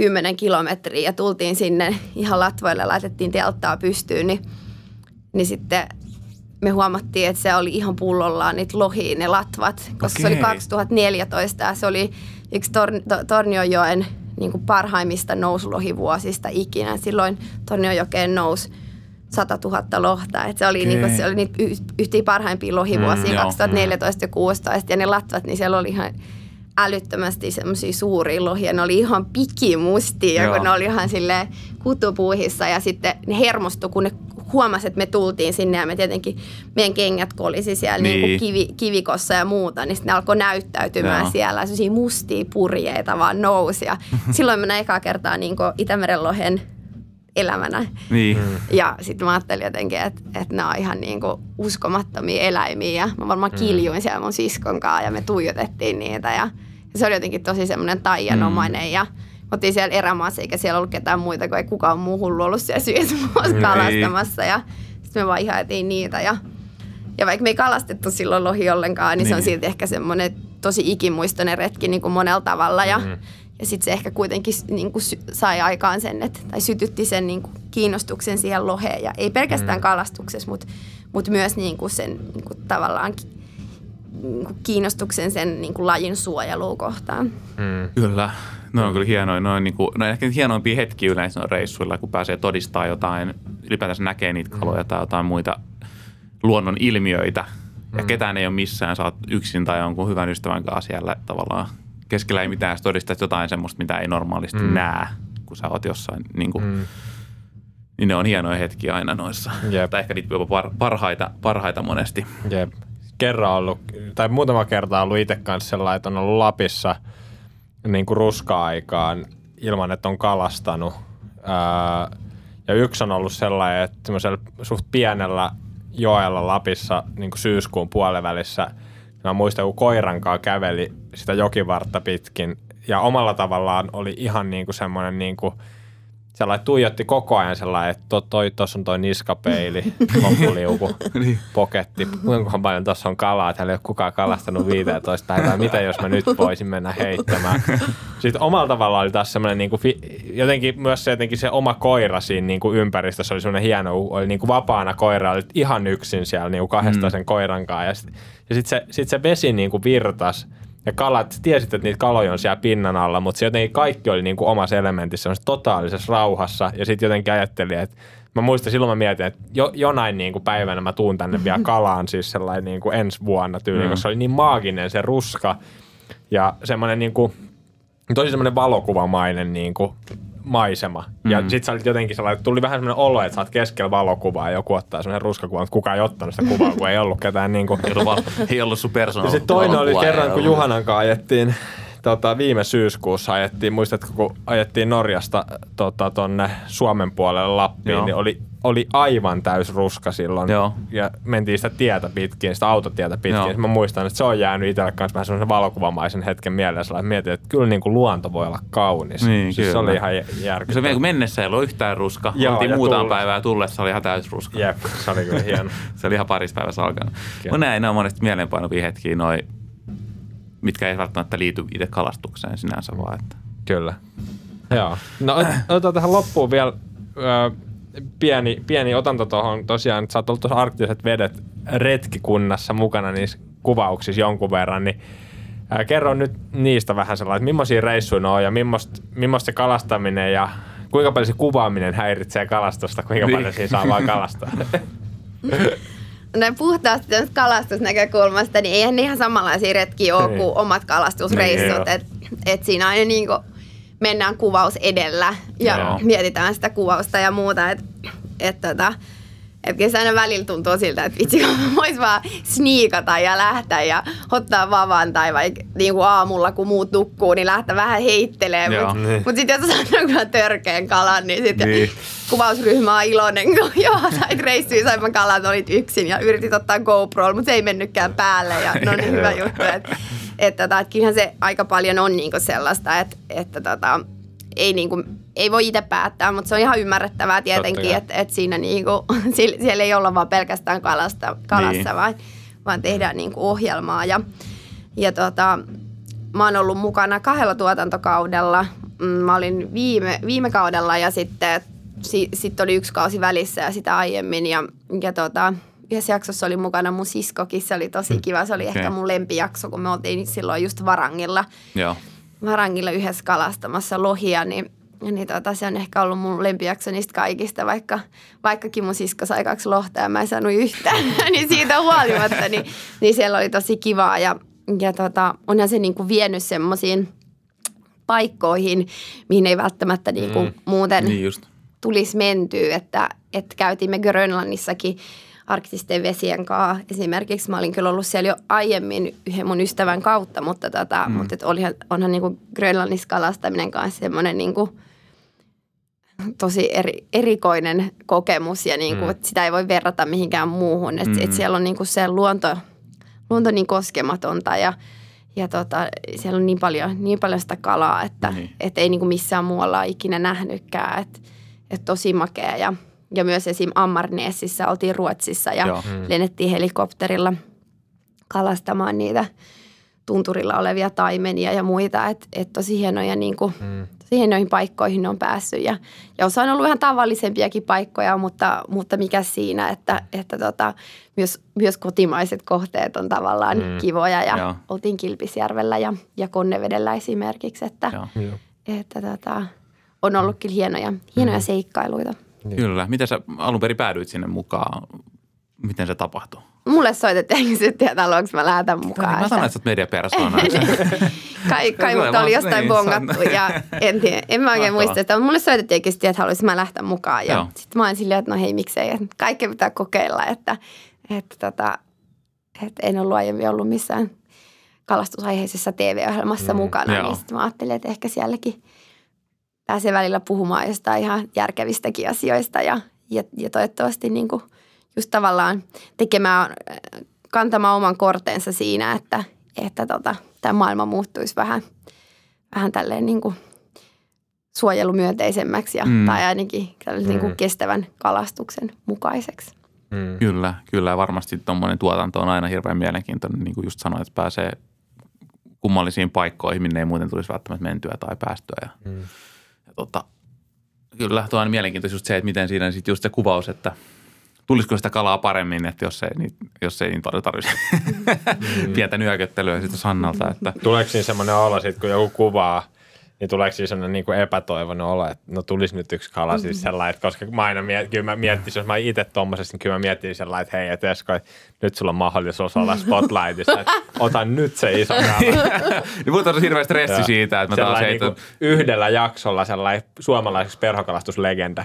10 kilometriä ja tultiin sinne ihan latvoille, laitettiin telttaa pystyyn, niin, niin sitten me huomattiin, että se oli ihan pullollaan niitä lohia, ne latvat, koska okay. se oli 2014 ja se oli yksi Tor- to- Torniojoen niin kuin parhaimmista nouslohivuosista ikinä. Silloin Torniojokeen nousi 100 000 lohta. Et se oli, okay. niin kuin, se oli niitä yhtiä parhaimpia lohivuosia mm, 2014 joo, ja 2016 ja ne latvat, niin siellä oli ihan älyttömästi semmoisia suuria lohia. Ne oli ihan pikimustia, Joo. kun ne oli ihan sille kutupuuhissa ja sitten ne hermostui, kun ne huomasi, että me tultiin sinne ja me tietenkin, meidän kengät kolisi siellä niin. Niin kivi, kivikossa ja muuta, niin sitten ne alkoi näyttäytymään Joo. siellä. Sellaisia mustia purjeita vaan nousi ja silloin mä näin ekaa kertaa niin Itämeren lohen elämänä. Niin. Ja sitten mä ajattelin jotenkin, että, että ne on ihan niin kuin uskomattomia eläimiä. Ja mä varmaan mm. kiljuin siellä mun siskon kanssa ja me tuijotettiin niitä. Ja, ja se oli jotenkin tosi semmoinen taijanomainen. Mm. Ja otin siellä erämaassa, eikä siellä ollut ketään muita, kun ei kukaan muu hullu ollut siellä niin. kalastamassa. Ja sitten me vaan ihaitiin niitä. Ja, ja vaikka me ei kalastettu silloin lohi ollenkaan, niin, niin. se on niin. silti ehkä semmoinen tosi ikimuistoinen retki niin kuin monella tavalla. Ja, mm ja sitten se ehkä kuitenkin niin kuin sai aikaan sen, että, tai sytytti sen niin kuin kiinnostuksen siihen loheen. Ja ei pelkästään mm. kalastuksessa, mutta, mutta myös niin kuin sen niin kuin tavallaan kuin kiinnostuksen sen niin kuin lajin suojeluun kohtaan. Mm. Kyllä. No on kyllä hienoja, noin, niin kuin, no ehkä hienoimpia hetkiä yleensä reissuilla, kun pääsee todistaa jotain, ylipäätänsä näkee niitä kaloja tai jotain muita luonnon ilmiöitä. Ja mm. ketään ei ole missään, sä oot yksin tai jonkun hyvän ystävän kanssa siellä tavallaan keskellä ei mitään, jos todistat jotain semmoista, mitä ei normaalisti mm. näe, kun sä oot jossain, niin, kuin, mm. niin ne on hienoja hetkiä aina noissa. Jep. Tai ehkä niitä jopa parhaita, parhaita monesti. Jep. Kerran ollut, tai muutama kerta ollut itse kanssa sellainen, että on ollut Lapissa niin kuin ruska-aikaan ilman, että on kalastanut. Ää, ja yksi on ollut sellainen, että semmoisella suht pienellä joella Lapissa niin kuin syyskuun puolivälissä – Mä muistan, kun koiran kanssa käveli sitä jokivartta pitkin ja omalla tavallaan oli ihan niin kuin semmoinen niin kuin, sellainen tuijotti koko ajan sellainen, että tuossa toi, toi, on toi niskapeili, loppuliuku, niin. poketti, kuinka paljon tuossa on kalaa, täällä ei ole kukaan kalastanut 15 päivää, mitä jos mä nyt voisin mennä heittämään. Sitten omalla tavallaan oli taas semmoinen, niin kuin, jotenkin myös se, jotenkin se oma koira siinä niin kuin ympäristössä oli semmoinen hieno, oli niin kuin vapaana koira, oli ihan yksin siellä niin kuin kahdesta sen mm. koiran kanssa ja sitten sit se, sit se vesi niin kuin virtas ja kalat, tiesit, että niitä kaloja on siellä pinnan alla, mutta se jotenkin kaikki oli niin kuin omassa elementissä, totaalisessa rauhassa. Ja sitten jotenkin ajattelin, että mä muistan, silloin mä mietin, että jo, jonain niin kuin päivänä mä tuun tänne vielä kalaan, siis sellainen niin kuin ensi vuonna tyyli, mm. koska se oli niin maaginen se ruska ja semmoinen niin kuin, tosi semmoinen valokuvamainen niin kuin maisema. Ja Mm. sit sä olit jotenkin sellainen, tuli vähän semmoinen olo, että sä oot keskellä valokuvaa ja joku ottaa semmoinen ruskakuvan, mutta kukaan ei ottanut sitä kuvaa, kun ei ollut ketään niin kuin Ei ollut, val- ei ollut sun ja sitten toinen oli kerran, kun. Juhanan kanssa ajettiin, tota, viime syyskuussa ajettiin, muistatko, kun ajettiin Norjasta tota, tonne Suomen puolelle Lappiin, Joo. niin oli, oli aivan täys ruska silloin. Joo. Ja mentiin sitä tietä pitkin, sitä autotietä pitkin. Joo. Mä muistan, että se on jäänyt itselle kanssa vähän semmoisen valokuvamaisen hetken mieleen. Sellainen, että mietin, että kyllä niin kuin luonto voi olla kaunis. Niin, siis se kyllä. oli ihan jä- Se kun mennessä ei ollut yhtään ruska. Joo, Oltiin muutaman tullessa. päivää tullessa oli ihan täys ruska. Jep, se oli kyllä hieno. Se oli ihan parissa päivässä alkanut. Kyllä. No näin, ne on monesti mieleenpainuvia hetkiä, noi, mitkä ei välttämättä liity itse kalastukseen sinänsä vaan. Että. Kyllä. Joo. No ot- otetaan tähän loppuun vielä ö, pieni, pieni otanto tuohon tosiaan, että sä oot ollut tuossa arktiset vedet retkikunnassa mukana niissä kuvauksissa jonkun verran, niin ää, kerro nyt niistä vähän sellainen, että millaisia reissuja ne on ja millaista, millaista se kalastaminen ja kuinka paljon se kuvaaminen häiritsee kalastusta, kuinka Niin. paljon siinä saa vaan kalastaa. Näin puhtaasti tämmöistä kalastusnäkökulmasta, niin eihän ne ihan samanlaisia retkiä ole Niin. kuin omat Niin, kalastusreissut. joo. et, et siinä aina niin kuin mennään kuvaus edellä ja Joo. mietitään sitä kuvausta ja muuta. Että et, tota, et kyllä se aina välillä tuntuu siltä, että vitsi, kun vois vaan sniikata ja lähteä ja ottaa vavan tai vaikka niin kuin aamulla, kun muut nukkuu, niin lähteä vähän heittelee. Mutta Niin. mut sitten jos sanoo kyllä törkeän kalan, niin sitten Niin. kuvausryhmä on iloinen, kun joo, sait reissuja, saimme kalat, olit yksin ja yritit ottaa GoPro, mutta se ei mennytkään päälle ja no niin hyvä juttu. Että et, tota, et kyllähän se aika paljon on niinku sellaista, että että tota, ei, niinku, ei voi itse päättää, mutta se on ihan ymmärrettävää tietenkin, että et siinä niinku, siellä, siellä ei olla vaan pelkästään kalasta, kalassa, Niin. vaan, vaan tehdään niinku ohjelmaa. Ja, ja tota, mä oon ollut mukana kahdella tuotantokaudella. Mm, Mä olin viime, viime kaudella ja sitten si, sit oli yksi kausi välissä ja sitä aiemmin. Ja, ja tota, yhdessä jaksossa oli mukana mun siskokin, se oli tosi kiva. Se oli Okei. ehkä mun lempijakso, kun me oltiin silloin just Varangilla, Joo. Varangilla yhdessä kalastamassa lohia, niin niin tota, se on ehkä ollut mun lempijakso niistä kaikista, vaikka, vaikkakin mun sisko sai kaksi lohta ja mä en saanut yhtään, niin siitä huolimatta, niin, niin siellä oli tosi kivaa ja, ja tota, onhan se niinku vienyt semmoisiin paikkoihin, mihin ei välttämättä niinku Mm. muuten Niin just. tulisi mentyä, että, että käytimme Grönlannissakin arktisten vesien kanssa. Esimerkiksi mä olin kyllä ollut siellä jo aiemmin yhden mun ystävän kautta, mutta, tota, mm. mutta et olihan, onhan niin Grönlannissa kalastaminen kanssa semmoinen niin tosi eri, erikoinen kokemus ja niin kuin, Mm. sitä ei voi verrata mihinkään muuhun. Että Mm. et siellä on niin kuin se luonto, luonto niin koskematonta ja, ja tota, siellä on niin paljon, niin paljon sitä kalaa, että Niin. et ei niin kuin missään muualla ole ikinä nähnytkään. Että et tosi makea ja, ja myös esim. Ammarneessissä oltiin Ruotsissa ja Joo. Mm. lennettiin helikopterilla kalastamaan niitä tunturilla olevia taimenia ja muita. Että et tosi hienoja niin kuin, Mm. tosi hienoihin paikkoihin ne on päässyt. Ja, ja osa on ollut vähän tavallisempiakin paikkoja, mutta, mutta mikä siinä, että, että tota, myös, myös kotimaiset kohteet on tavallaan Mm. kivoja. Ja Joo. oltiin Kilpisjärvellä ja, ja Konnevedellä esimerkiksi, että, Joo. Joo. että tota, on ollut kyllä hienoja, hienoja Mm. seikkailuita. Kyllä. Miten sä alun perin päädyit sinne mukaan? Miten se tapahtui? Mulle soitettiin ja kysyttiin, että haluanko mä lähteä mukaan. Niin, mä sanoin, että sä oot mediapersona. kai, kai Kyllä, mut oli jostain niin, bongattu ja en tiedä, en mä oikein muista sitä. mutta Mulle soitettiin ja kysyttiin, että haluaisin mä lähteä mukaan ja sitten mä olin silleen, että no hei miksei, että kaikkea pitää kokeilla, että, että, tota, että en ollut aiemmin ollut missään kalastusaiheisessa TV-ohjelmassa Mm, mm, mukana, joo. niin sitten mä ajattelin, että ehkä sielläkin pääsee välillä puhumaan jostain ihan järkevistäkin asioista ja, ja, ja toivottavasti niin kuin just tavallaan tekemään, kantamaan oman kortensa siinä, että, että tota, tämä maailma muuttuisi vähän, vähän tälleen niin kuin suojelumyönteisemmäksi ja, Mm. mm. tai ainakin tällaisen niin Mm. kuin kestävän kalastuksen mukaiseksi. Mm. Kyllä, kyllä. Ja varmasti tuommoinen tuotanto on aina hirveän mielenkiintoinen. Niin kuin just sanoit, että pääsee kummallisiin paikkoihin, minne ei muuten tulisi välttämättä mentyä tai päästyä. Ja, Mm. Tota, kyllä, tuo on mielenkiintoista just se, että miten siinä sitten just se kuvaus, että tulisiko sitä kalaa paremmin, että jos ei, niin, jos ei niin paljon tarvitsisi pientä nyököttelyä sitten Sannalta. Että, Tuleeko siinä semmoinen olo, sit, kun joku kuvaa niin tuleeko siis sellainen niin kuin epätoivon olo, että no tulisi nyt yksi kala siis mm. sellainen, että koska mä aina miet, kyllä mä miettisin, jos mä itse tommosessa, niin kyllä mä miettisin sellainen, että hei, että Esko, että nyt sulla on mahdollisuus olla spotlightissa, että ota nyt se iso kala. niin mutta on hirveä stressi siitä, että mä taas niin kuin yhdellä jaksolla sellainen suomalaiseksi perhokalastuslegenda.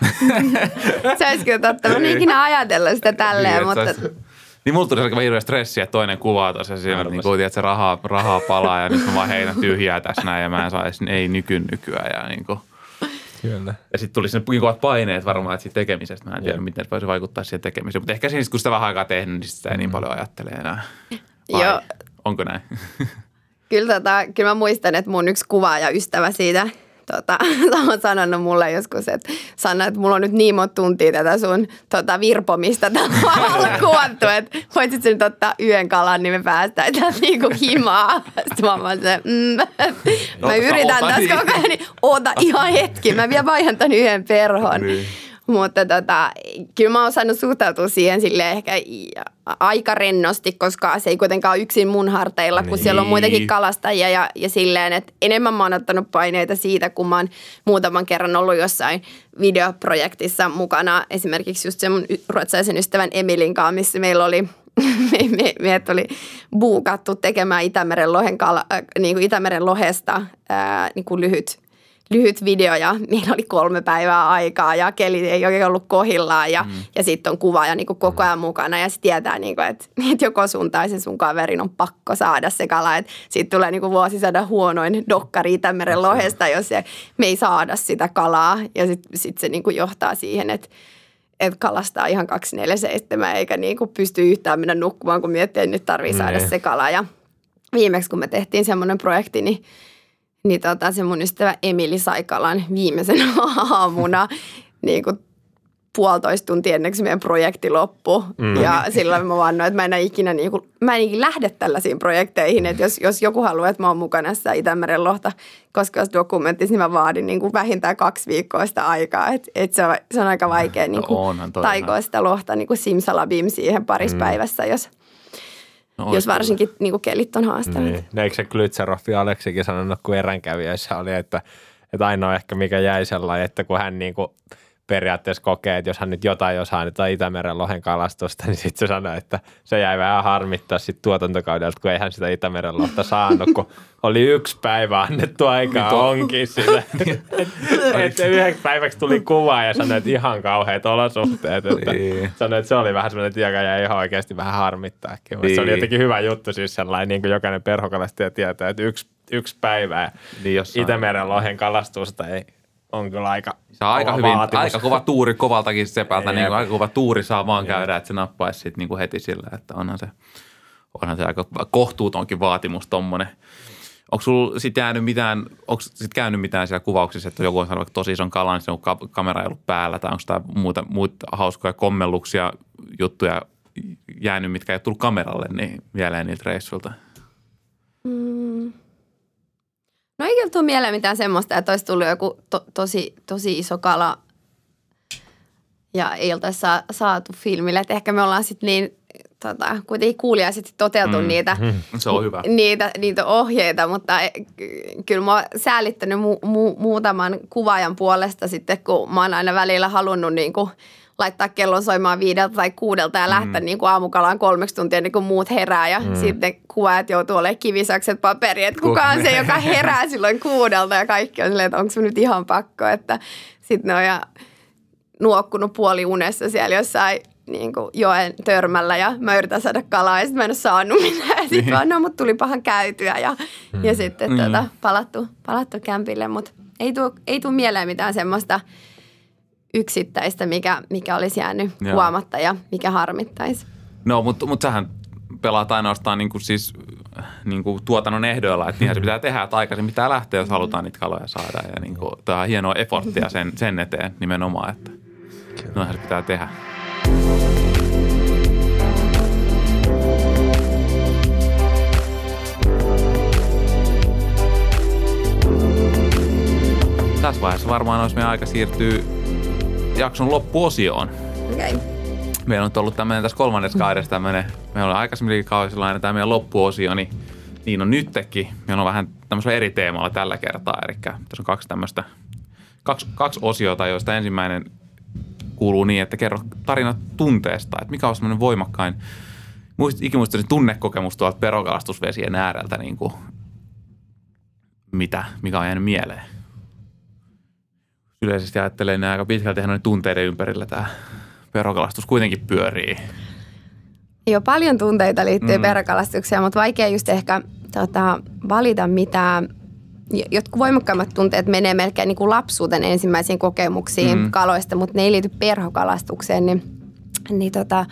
se olisi kyllä totta. Mä en ikinä ajatellut sitä tälleen, niin, mutta... Niin mulla tuli sellainen hirveä stressi, että toinen kuvaa tuossa siinä, niin kuin, että se rahaa, rahaa palaa ja nyt mä vaan heitän tyhjää tässä näin ja mä en saa edes ei nyky nykyään ja niin kuin. Kyllä. Ja sitten tuli sinne kovat paineet varmaan että siitä tekemisestä. Mä en tiedä, miten voisi vaikuttaa siihen tekemiseen. Mutta ehkä siinä, kun sitä vähän aikaa tehnyt, niin sitä ei niin mm. paljon ajattele enää. Vai Joo. Onko näin? kyllä, tota, kyllä mä muistan, että mun yksi kuvaaja ystävä siitä – tota, on sanonut mulle joskus, että Sanna, että mulla on nyt niin monta tuntia tätä sun tota, virpomista tavallaan kuvattu, että voisit nyt ottaa yön kalan, niin me päästään täältä niinku himaa. Sitten mä oon se, mm, mä yritän tässä niin. koko ajan, niin oota ihan hetki, mä vielä vaihan ton yhden perhon. Niin. Mutta tota, kyllä mä oon osannut suhtautua siihen sille ehkä aika rennosti, koska se ei kuitenkaan ole yksin mun harteilla, kun niin. siellä on muitakin niin. kalastajia ja, ja silleen, että enemmän mä oon ottanut paineita siitä, kun mä oon muutaman kerran ollut jossain videoprojektissa mukana. Esimerkiksi just se mun ruotsalaisen ystävän Emilin kanssa, missä meillä oli me, me, meidät oli buukattu tekemään Itämeren, lohen kala, äh, niin kuin Itämeren lohesta ää, niin kuin lyhyt lyhyt video ja meillä oli kolme päivää aikaa ja keli ei oikein ollut kohillaan ja, mm. ja sitten on kuva ja niin kuin koko ajan mukana ja sitten tietää, niin kuin, että, että joko sun tai sen sun kaverin on pakko saada se kala. Että siitä tulee niin kuin vuosisadan huonoin dokkari Itämeren lohesta, jos se, me ei saada sitä kalaa ja sitten sit se niin kuin johtaa siihen, että että kalastaa ihan 247 eikä niin kuin pysty yhtään mennä nukkumaan, kun miettii, että nyt tarvii saada niin. se kala. Ja viimeksi, kun me tehtiin semmoinen projekti, niin niin tota, se mun ystävä Emili Saikalan viimeisen aamuna niin kuin puolitoista tuntia ennen kuin meidän projekti loppui. Mm. Ja silloin mä vannoin, että mä en ikinä, niin kuin, mä en ikinä lähde tällaisiin projekteihin. Että jos, jos joku haluaa, että mä oon mukana tässä Itämeren lohta koskevassa dokumentissa, niin mä vaadin niin kuin vähintään kaksi viikkoa sitä aikaa. Että et se, on, se on aika vaikea niin kuin, no taikoa sitä lohta niin kuin simsalabim siihen parissa mm. päivässä, jos – No, jos varsinkin niin kuin kelit on haastavat. Niin. No, eikö se Glytseroffi Aleksikin sanonut, kun eränkävijöissä oli, että, että ainoa ehkä mikä jäi sellainen, että kun hän niin kuin – periaatteessa kokee, että jos hän nyt jotain osaa nyt Itämeren lohen kalastusta, niin sitten se sanoi, että se jäi vähän harmittaa sitten tuotantokaudelta, kun eihän sitä Itämeren lohta saanut, kun oli yksi päivä annettu aikaa niin onkin sille. että yhdeksi päiväksi tuli kuva ja sanoi, että ihan kauheat olosuhteet. Että niin. sanoi, että se oli vähän semmoinen, että jäi ihan oikeasti vähän harmittaa. Se oli niin. jotenkin hyvä juttu siis sellainen, niin kuin jokainen perhokalastaja tietää, että yksi, yksi päivä niin Itämeren lohen kalastusta ei on kyllä aika Se on aika, hyvin, aika kova tuuri kovaltakin sepältä, niin kuin aika kova tuuri saa vaan käydä, että se nappaisi sit niin kuin heti sillä, että onhan se, onhan se aika kohtuutonkin vaatimus tommonen. Onko sulla sitten jäänyt mitään, onko sit käynyt mitään siellä kuvauksissa, että joku on sanonut tosi ison kalan, niin kun kamera ei ollut päällä, tai onko tämä muuta, muuta hauskoja kommelluksia, juttuja jäänyt, mitkä ei ole tullut kameralle, niin vielä niiltä reissuilta? Mm. No ei tule mieleen mitään semmoista, että olisi tullut joku to, tosi, tosi iso kala ja ei oltaisi saa, saatu filmille. Että ehkä me ollaan sitten niin tota, kuitenkin kuulijaiset toteutu mm. niitä, mm. Se on hyvä. niitä, niitä ohjeita, mutta e, kyllä mä oon säälittänyt mu, mu, muutaman kuvaajan puolesta sitten, kun mä oon aina välillä halunnut niin kuin – laittaa kellon soimaan viideltä tai kuudelta ja lähteä mm. niin kuin aamukalaan kolmeksi tuntia niin kuin muut herää ja mm. sitten kuvaajat joutuu olemaan kivisakset paperi, että kuka on se, joka herää silloin kuudelta ja kaikki on silleen, että onko se nyt ihan pakko, että sitten ne on ja nuokkunut puoli unessa siellä jossain niin kuin joen törmällä ja mä yritän saada kalaa ja sitten mä en ole saanut mitään. Ja sitten niin. vaan, no mut tuli pahan käytyä ja, mm. ja sitten mm. tota, palattu, palattu kämpille, mutta ei tule ei tuu mieleen mitään semmoista – yksittäistä, mikä, mikä olisi jäänyt Joo. huomatta ja mikä harmittaisi. No, mutta, mutta sähän pelaat ainoastaan niin kuin siis, niin kuin tuotannon ehdoilla, että niinhän se pitää tehdä, että aikaisin pitää lähteä, jos halutaan niitä kaloja saada. Ja niin kuin, tämä on hienoa efforttia sen, sen eteen nimenomaan, että noinhan se pitää tehdä. Tässä vaiheessa varmaan olisi meidän aika siirtyä jakson loppuosioon. Okay. Meillä on ollut tämmöinen tässä kolmannessa kaudessa tämmöinen, meillä on aikaisemminkin kaudella tämä meidän loppuosio, niin Niin on nytkin. Meillä on vähän tämmöisellä eri teemalla tällä kertaa. Eli tässä on kaksi tämmöistä, kaksi, kaksi osiota, joista ensimmäinen kuuluu niin, että kerro tarina tunteesta. Että mikä on semmoinen voimakkain, muist, ikimuistaisin tunnekokemus tuolta perokalastusvesien ääreltä, niin kuin, mitä, mikä on jäänyt mieleen. Yleisesti ajattelen että aika pitkälti tunteiden ympärillä tämä perokalastus kuitenkin pyörii. Joo, paljon tunteita liittyy mm. perokalastukseen, mutta vaikea just ehkä tota, valita mitään. Jotkut voimakkaimmat tunteet menee melkein niin kuin lapsuuden ensimmäisiin kokemuksiin mm. kaloista, mutta ne ei liity perhokalastukseen. Niin, niin tota,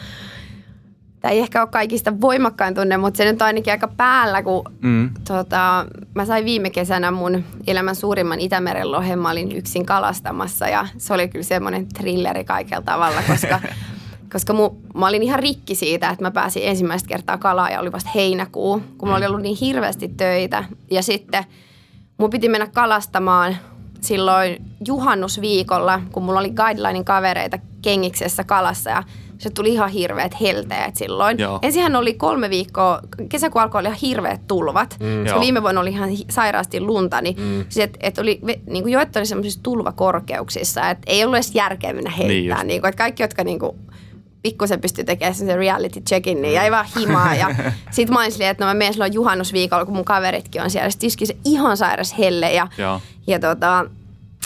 tämä ei ehkä ole kaikista voimakkain tunne, mutta se nyt on ainakin aika päällä, kun mm. tota, mä sain viime kesänä mun elämän suurimman Itämeren lohen. Mä olin yksin kalastamassa ja se oli kyllä semmoinen trilleri kaikella tavalla, koska koska mu, mä olin ihan rikki siitä, että mä pääsin ensimmäistä kertaa kalaa ja oli vasta heinäkuu, kun mulla oli ollut niin hirveästi töitä. Ja sitten mun piti mennä kalastamaan silloin juhannusviikolla, kun mulla oli guidelinein kavereita kengiksessä kalassa ja se tuli ihan hirveät helteet silloin. Joo. Ensinhän oli kolme viikkoa, kesäkuun alkoi oli ihan hirveät tulvat. Mm, se viime vuonna oli ihan sairaasti lunta, niin mm. siis et, et oli, niin kuin joet oli semmoisissa tulvakorkeuksissa, että ei ollut edes järkeä mennä heittämään. Niin, niin kuin, että kaikki, jotka niin kuin, pikkusen pystyi tekemään sen reality checkin, niin jäi vaan himaa. Ja sit mä olin että no mä menen silloin juhannusviikolla, kun mun kaveritkin on siellä. Sitten se ihan sairas helle ja, ja. ja tota,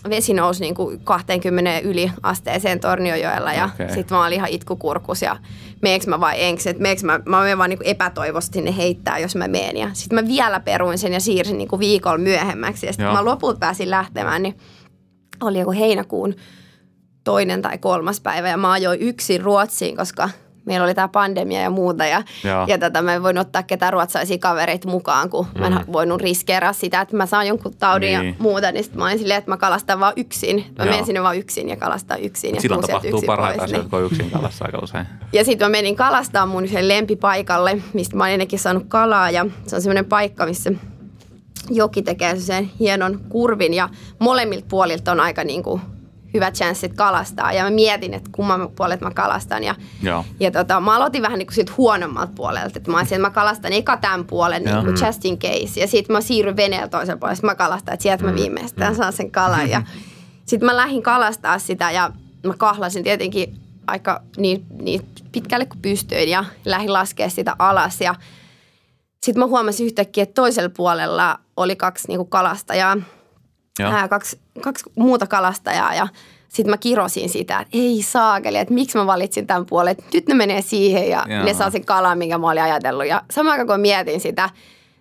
vesi nousi niin kuin 20 yli asteeseen Torniojoella ja okay. sitten mä olin ihan itkukurkus ja meeks mä vai enks, että meeks mä, mä menen vaan niin epätoivosti sinne heittää, jos mä menen. Ja sitten mä vielä peruin sen ja siirsin niin kuin viikolla myöhemmäksi ja sitten mä lopulta pääsin lähtemään, niin oli joku heinäkuun toinen tai kolmas päivä ja mä ajoin yksin Ruotsiin, koska meillä oli tämä pandemia ja muuta ja, ja tätä mä en voinut ottaa ketään ruotsalaisia kavereita mukaan, kun mm. mä en mm. voinut riskeeraa sitä, että mä saan jonkun taudin niin. ja muuta, niin sitten mä olin silleen, että mä kalastan vaan yksin. Mä Joo. menen sinne vaan yksin ja kalastan yksin. Ja Silloin tapahtuu parhaita asioita, kun yksin kalastaa aika usein. Ja sitten mä menin kalastaa mun lempipaikalle, mistä mä olin ennenkin saanut kalaa ja se on semmoinen paikka, missä joki tekee sen hienon kurvin ja molemmilta puolilta on aika niin kuin hyvät chanssit kalastaa. Ja mä mietin, että kumman puolet mä kalastan. Ja, Joo. ja tota, mä aloitin vähän niin kuin huonommalta puolelta. Että mä olisin, että mä kalastan eka tämän puolen niin kuin just in case. Ja sitten mä siirryn veneellä toiselle puolelle. Sitten mä kalastan, että sieltä mä mm. viimeistään saan sen kalan. Ja sitten mä lähdin kalastaa sitä ja mä kahlasin tietenkin aika niin, niin pitkälle kuin pystyin ja lähdin laskea sitä alas. Ja sitten mä huomasin yhtäkkiä, että toisella puolella oli kaksi niin kuin kalastajaa – ää, kaksi, kaksi muuta kalastajaa ja sitten mä kirosin sitä, että ei saakeli, että miksi mä valitsin tämän puolen, että nyt ne menee siihen ja Joo. ne saa sen kalan, minkä mä olin ajatellut. Ja samaan aikaan kun mietin sitä,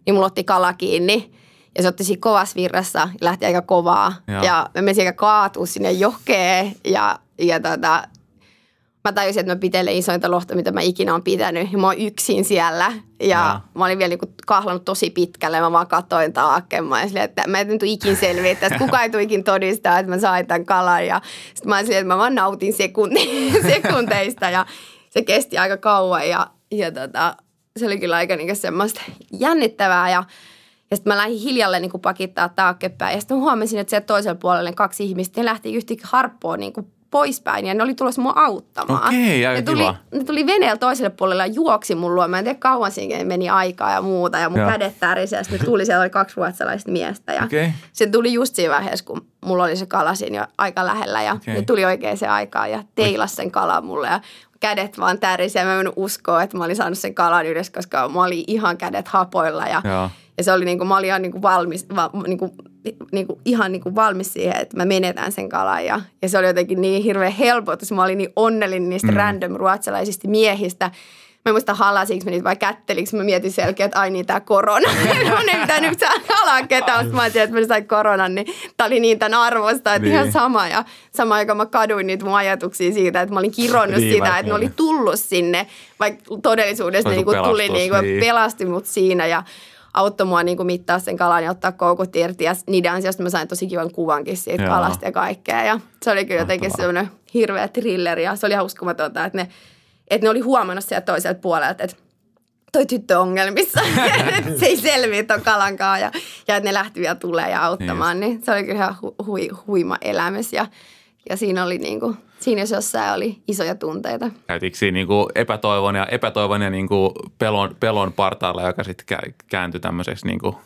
niin mulla otti kala kiinni ja se otti siinä kovassa virrassa ja lähti aika kovaa. Joo. Ja mä menin aika kaatua sinne jokeen ja, ja tota, mä tajusin, että mä pitelen isointa lohta, mitä mä ikinä olen pitänyt. Ja mä oon yksin siellä. Ja, ja. mä olin vielä niinku kahlannut tosi pitkälle. Mä vaan katsoin taakkeen. silleen, että mä en tule ikin selviä, että kuka ei ikin todistaa, että mä sain tämän kalan. Ja sitten mä olin silleen, että mä vaan nautin sekunti, sekunteista. Ja se kesti aika kauan. Ja, ja tota, se oli kyllä aika niinku semmoista jännittävää. Ja ja sitten mä lähdin hiljalle niin pakittaa taakkepäin. Ja sitten huomasin, että sieltä toisella puolella ne kaksi ihmistä, ne lähti yhtäkkiä harppoon niin poispäin ja ne oli tulossa mua auttamaan. Okei, okay, ne tuli, kiva. ne tuli veneellä toiselle puolelle ja juoksi mun luo. Mä en tiedä kauan siinä meni aikaa ja muuta ja mun Joo. kädet tärisivät. Sitten tuli, siellä oli kaksi ruotsalaista miestä ja okay. se tuli just siinä vaiheessa, kun mulla oli se kala siinä jo aika lähellä ja okay. ne tuli oikein se aikaa ja teilas sen kalan mulle ja kädet vaan tärisi ja mä en uskoa, että mä olin saanut sen kalan yhdessä, koska mä olin ihan kädet hapoilla ja, ja se oli niin kuin, mä olin ihan niin kuin valmis, va, niin kuin niin kuin, ihan niin kuin valmis siihen, että mä menetän sen kalan. Ja, ja se oli jotenkin niin hirveän helpotus. Mä olin niin onnellinen niistä mm. random ruotsalaisista miehistä. Mä en muista halasinko mä niitä vai kättelikö. Mä mietin selkeä, että ai niin tää korona. Mun ei pitänyt saa halaa ketään, mutta mä ajattelin, että mä sain koronan, niin tää oli niin tämän arvosta, että niin. ihan sama. Ja sama aika mä kaduin niitä mun ajatuksia siitä, että mä olin kironnut niin, sitä, että ne oli tullut sinne, vaikka todellisuudessa ne niin kuin tuli niin kuin, niin. pelasti mut siinä. Ja auttoi mua niin kuin mittaa sen kalan ja ottaa koukut irti. Ja niiden ansiosta mä sain tosi kivan kuvankin siitä Joo. kalasta ja kaikkea. Ja se oli kyllä jotenkin semmoinen hirveä thrilleri ja se oli uskomatonta, että ne, että ne oli huomannut sieltä toiselta puolelta, että toi tyttö ongelmissa, se ei selviä ton kalankaan ja, ja että ne lähti vielä tulee ja auttamaan, niin, niin se oli kyllä ihan hu, hu, huima elämys ja, ja siinä oli niin kuin – Siinä jos jossain oli isoja tunteita. Käytiinkö siinä niin kuin epätoivon ja, epätoivon ja niin kuin pelon, pelon partaalla, joka sitten kääntyi tämmöiseksi niin kuin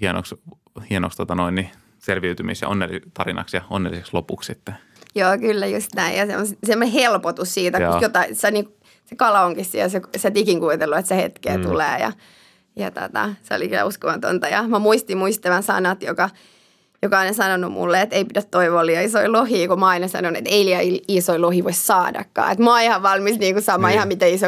hienoksi, hienoksi tota noin, niin selviytymis- ja onnellitarinaksi ja onnelliseksi lopuksi sitten. Joo, kyllä just näin. Ja se semmoinen helpotus siitä, Joo. kun jotain, se, niin, se kala onkin siellä, se, sä ikin kuvitellut, että se hetkeä mm. tulee ja, ja tota, se oli kyllä uskomatonta. Ja mä muistin muistavan sanat, joka – joka on sanonut mulle, että ei pidä toivoa liian isoja lohia, kun mä aina sanon, että ei liian isoja lohi voi saadakaan. Että mä oon ihan valmis niin kuin sama niin. ihan miten iso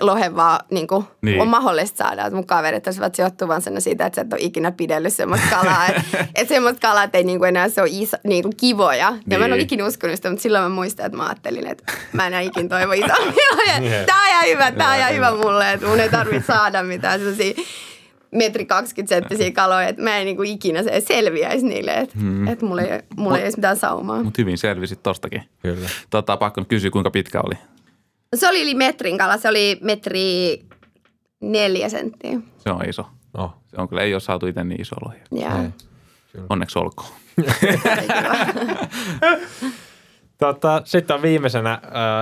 lohe vaan niin kuin niin. on mahdollista saada. Että mun kaverit olisivat sijoittuvan sen siitä, että sä et ole ikinä pidellyt semmoista kalaa. että et semmoista kalaa, että ei niin kuin enää se ole iso, niin kuin kivoja. Niin. Ja mä en ole niin. ikinä uskonut sitä, mutta silloin mä muistan, että mä ajattelin, että mä en ikinä toivo isompia loja. Tää on ihan hyvä, tää on ihan hyvä mulle, että mun ei tarvitse saada mitään sellaisia metri 20 senttisiä kaloja, että mä en niin kuin ikinä se selviäisi niille, että hmm. et mulla, ei, mulla ei edes mitään saumaa. Mutta hyvin selvisit tostakin. Kyllä. Tota, pakko kysyä, kuinka pitkä oli? Se oli yli metrin kala, se oli metri neljä senttiä. Se on iso. Oh. Se on kyllä, ei ole saatu itse niin iso lohja. Joo. Onneksi olkoon. tota, sitten on viimeisenä,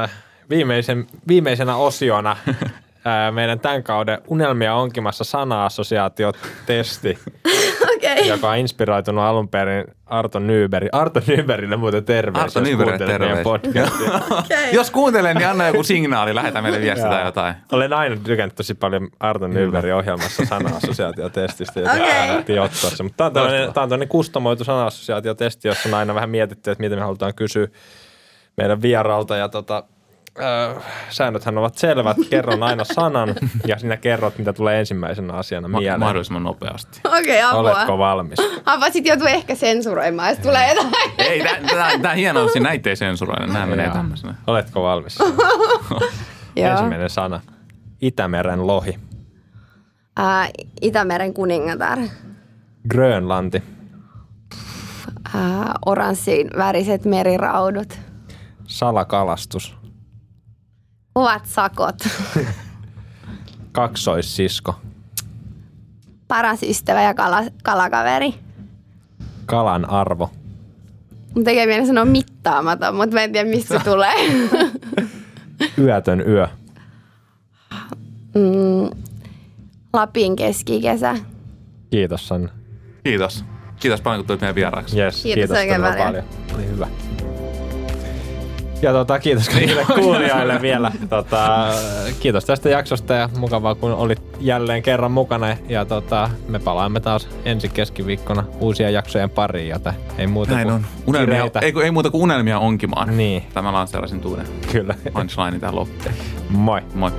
äh, viimeisen, viimeisenä osiona meidän tämän kauden Unelmia onkimassa sana-assosiaatiotesti, okay. joka on inspiroitunut alun perin Arto Nyberi. Arto Nyberille muuten terveys, Arto jos kuuntelet meidän podcastia. okay. Jos kuuntelen, niin anna joku signaali, lähetä meille viestiä tai jotain. Olen aina tykännyt tosi paljon Arto Nyberin ohjelmassa sana-assosiaatiotestistä, jota okay. ottaa se. Mutta tämä on tämmöinen kustomoitu sana-assosiaatiotesti, jossa on aina vähän mietitty, että miten me halutaan kysyä meidän vieralta ja tota, Öö, säännöthän ovat selvät. Kerron aina sanan ja sinä kerrot, mitä tulee ensimmäisenä asiana Ma- mieleen. Mahdollisimman nopeasti. Okei, okay, apua. Oletko valmis? Apua, sit joutuu ehkä sensuroimaan, jos tulee jotain. Ei, tämä on hienoa, että näitä ei sensuroida. Nämä menee tämmöisenä. Oletko valmis? Ensimmäinen sana. Itämeren lohi. Uh, Itämeren kuningatar. Grönlanti. Uh, oranssin väriset meriraudut. Salakalastus. Ovat sakot. Kaksoissisko. Paras ystävä ja kala, kalakaveri. Kalan arvo. Mun tekee mieli sanoa mittaamaton, mutta mä en tiedä mistä se tulee. Yötön yö. Mm, Lapin keskikesä. Kiitos Sanna. Kiitos. Kiitos paljon, kun tulit meidän vieraaksi. Yes, kiitos, kiitos oikein paljon. paljon. Oli hyvä. Ja tota, kiitos kaikille kuulijoille vielä. Tota, kiitos tästä jaksosta ja mukavaa, kun olit jälleen kerran mukana. Ja tota, me palaamme taas ensi keskiviikkona uusia jaksojen pariin, joten ei muuta Näin kuin on. Unelmia, ei, ei, muuta kuin unelmia onkimaan. Niin. Tämä lanseerasin tuuden. Kyllä. Punchline tähän loppuun. Moi. Moi.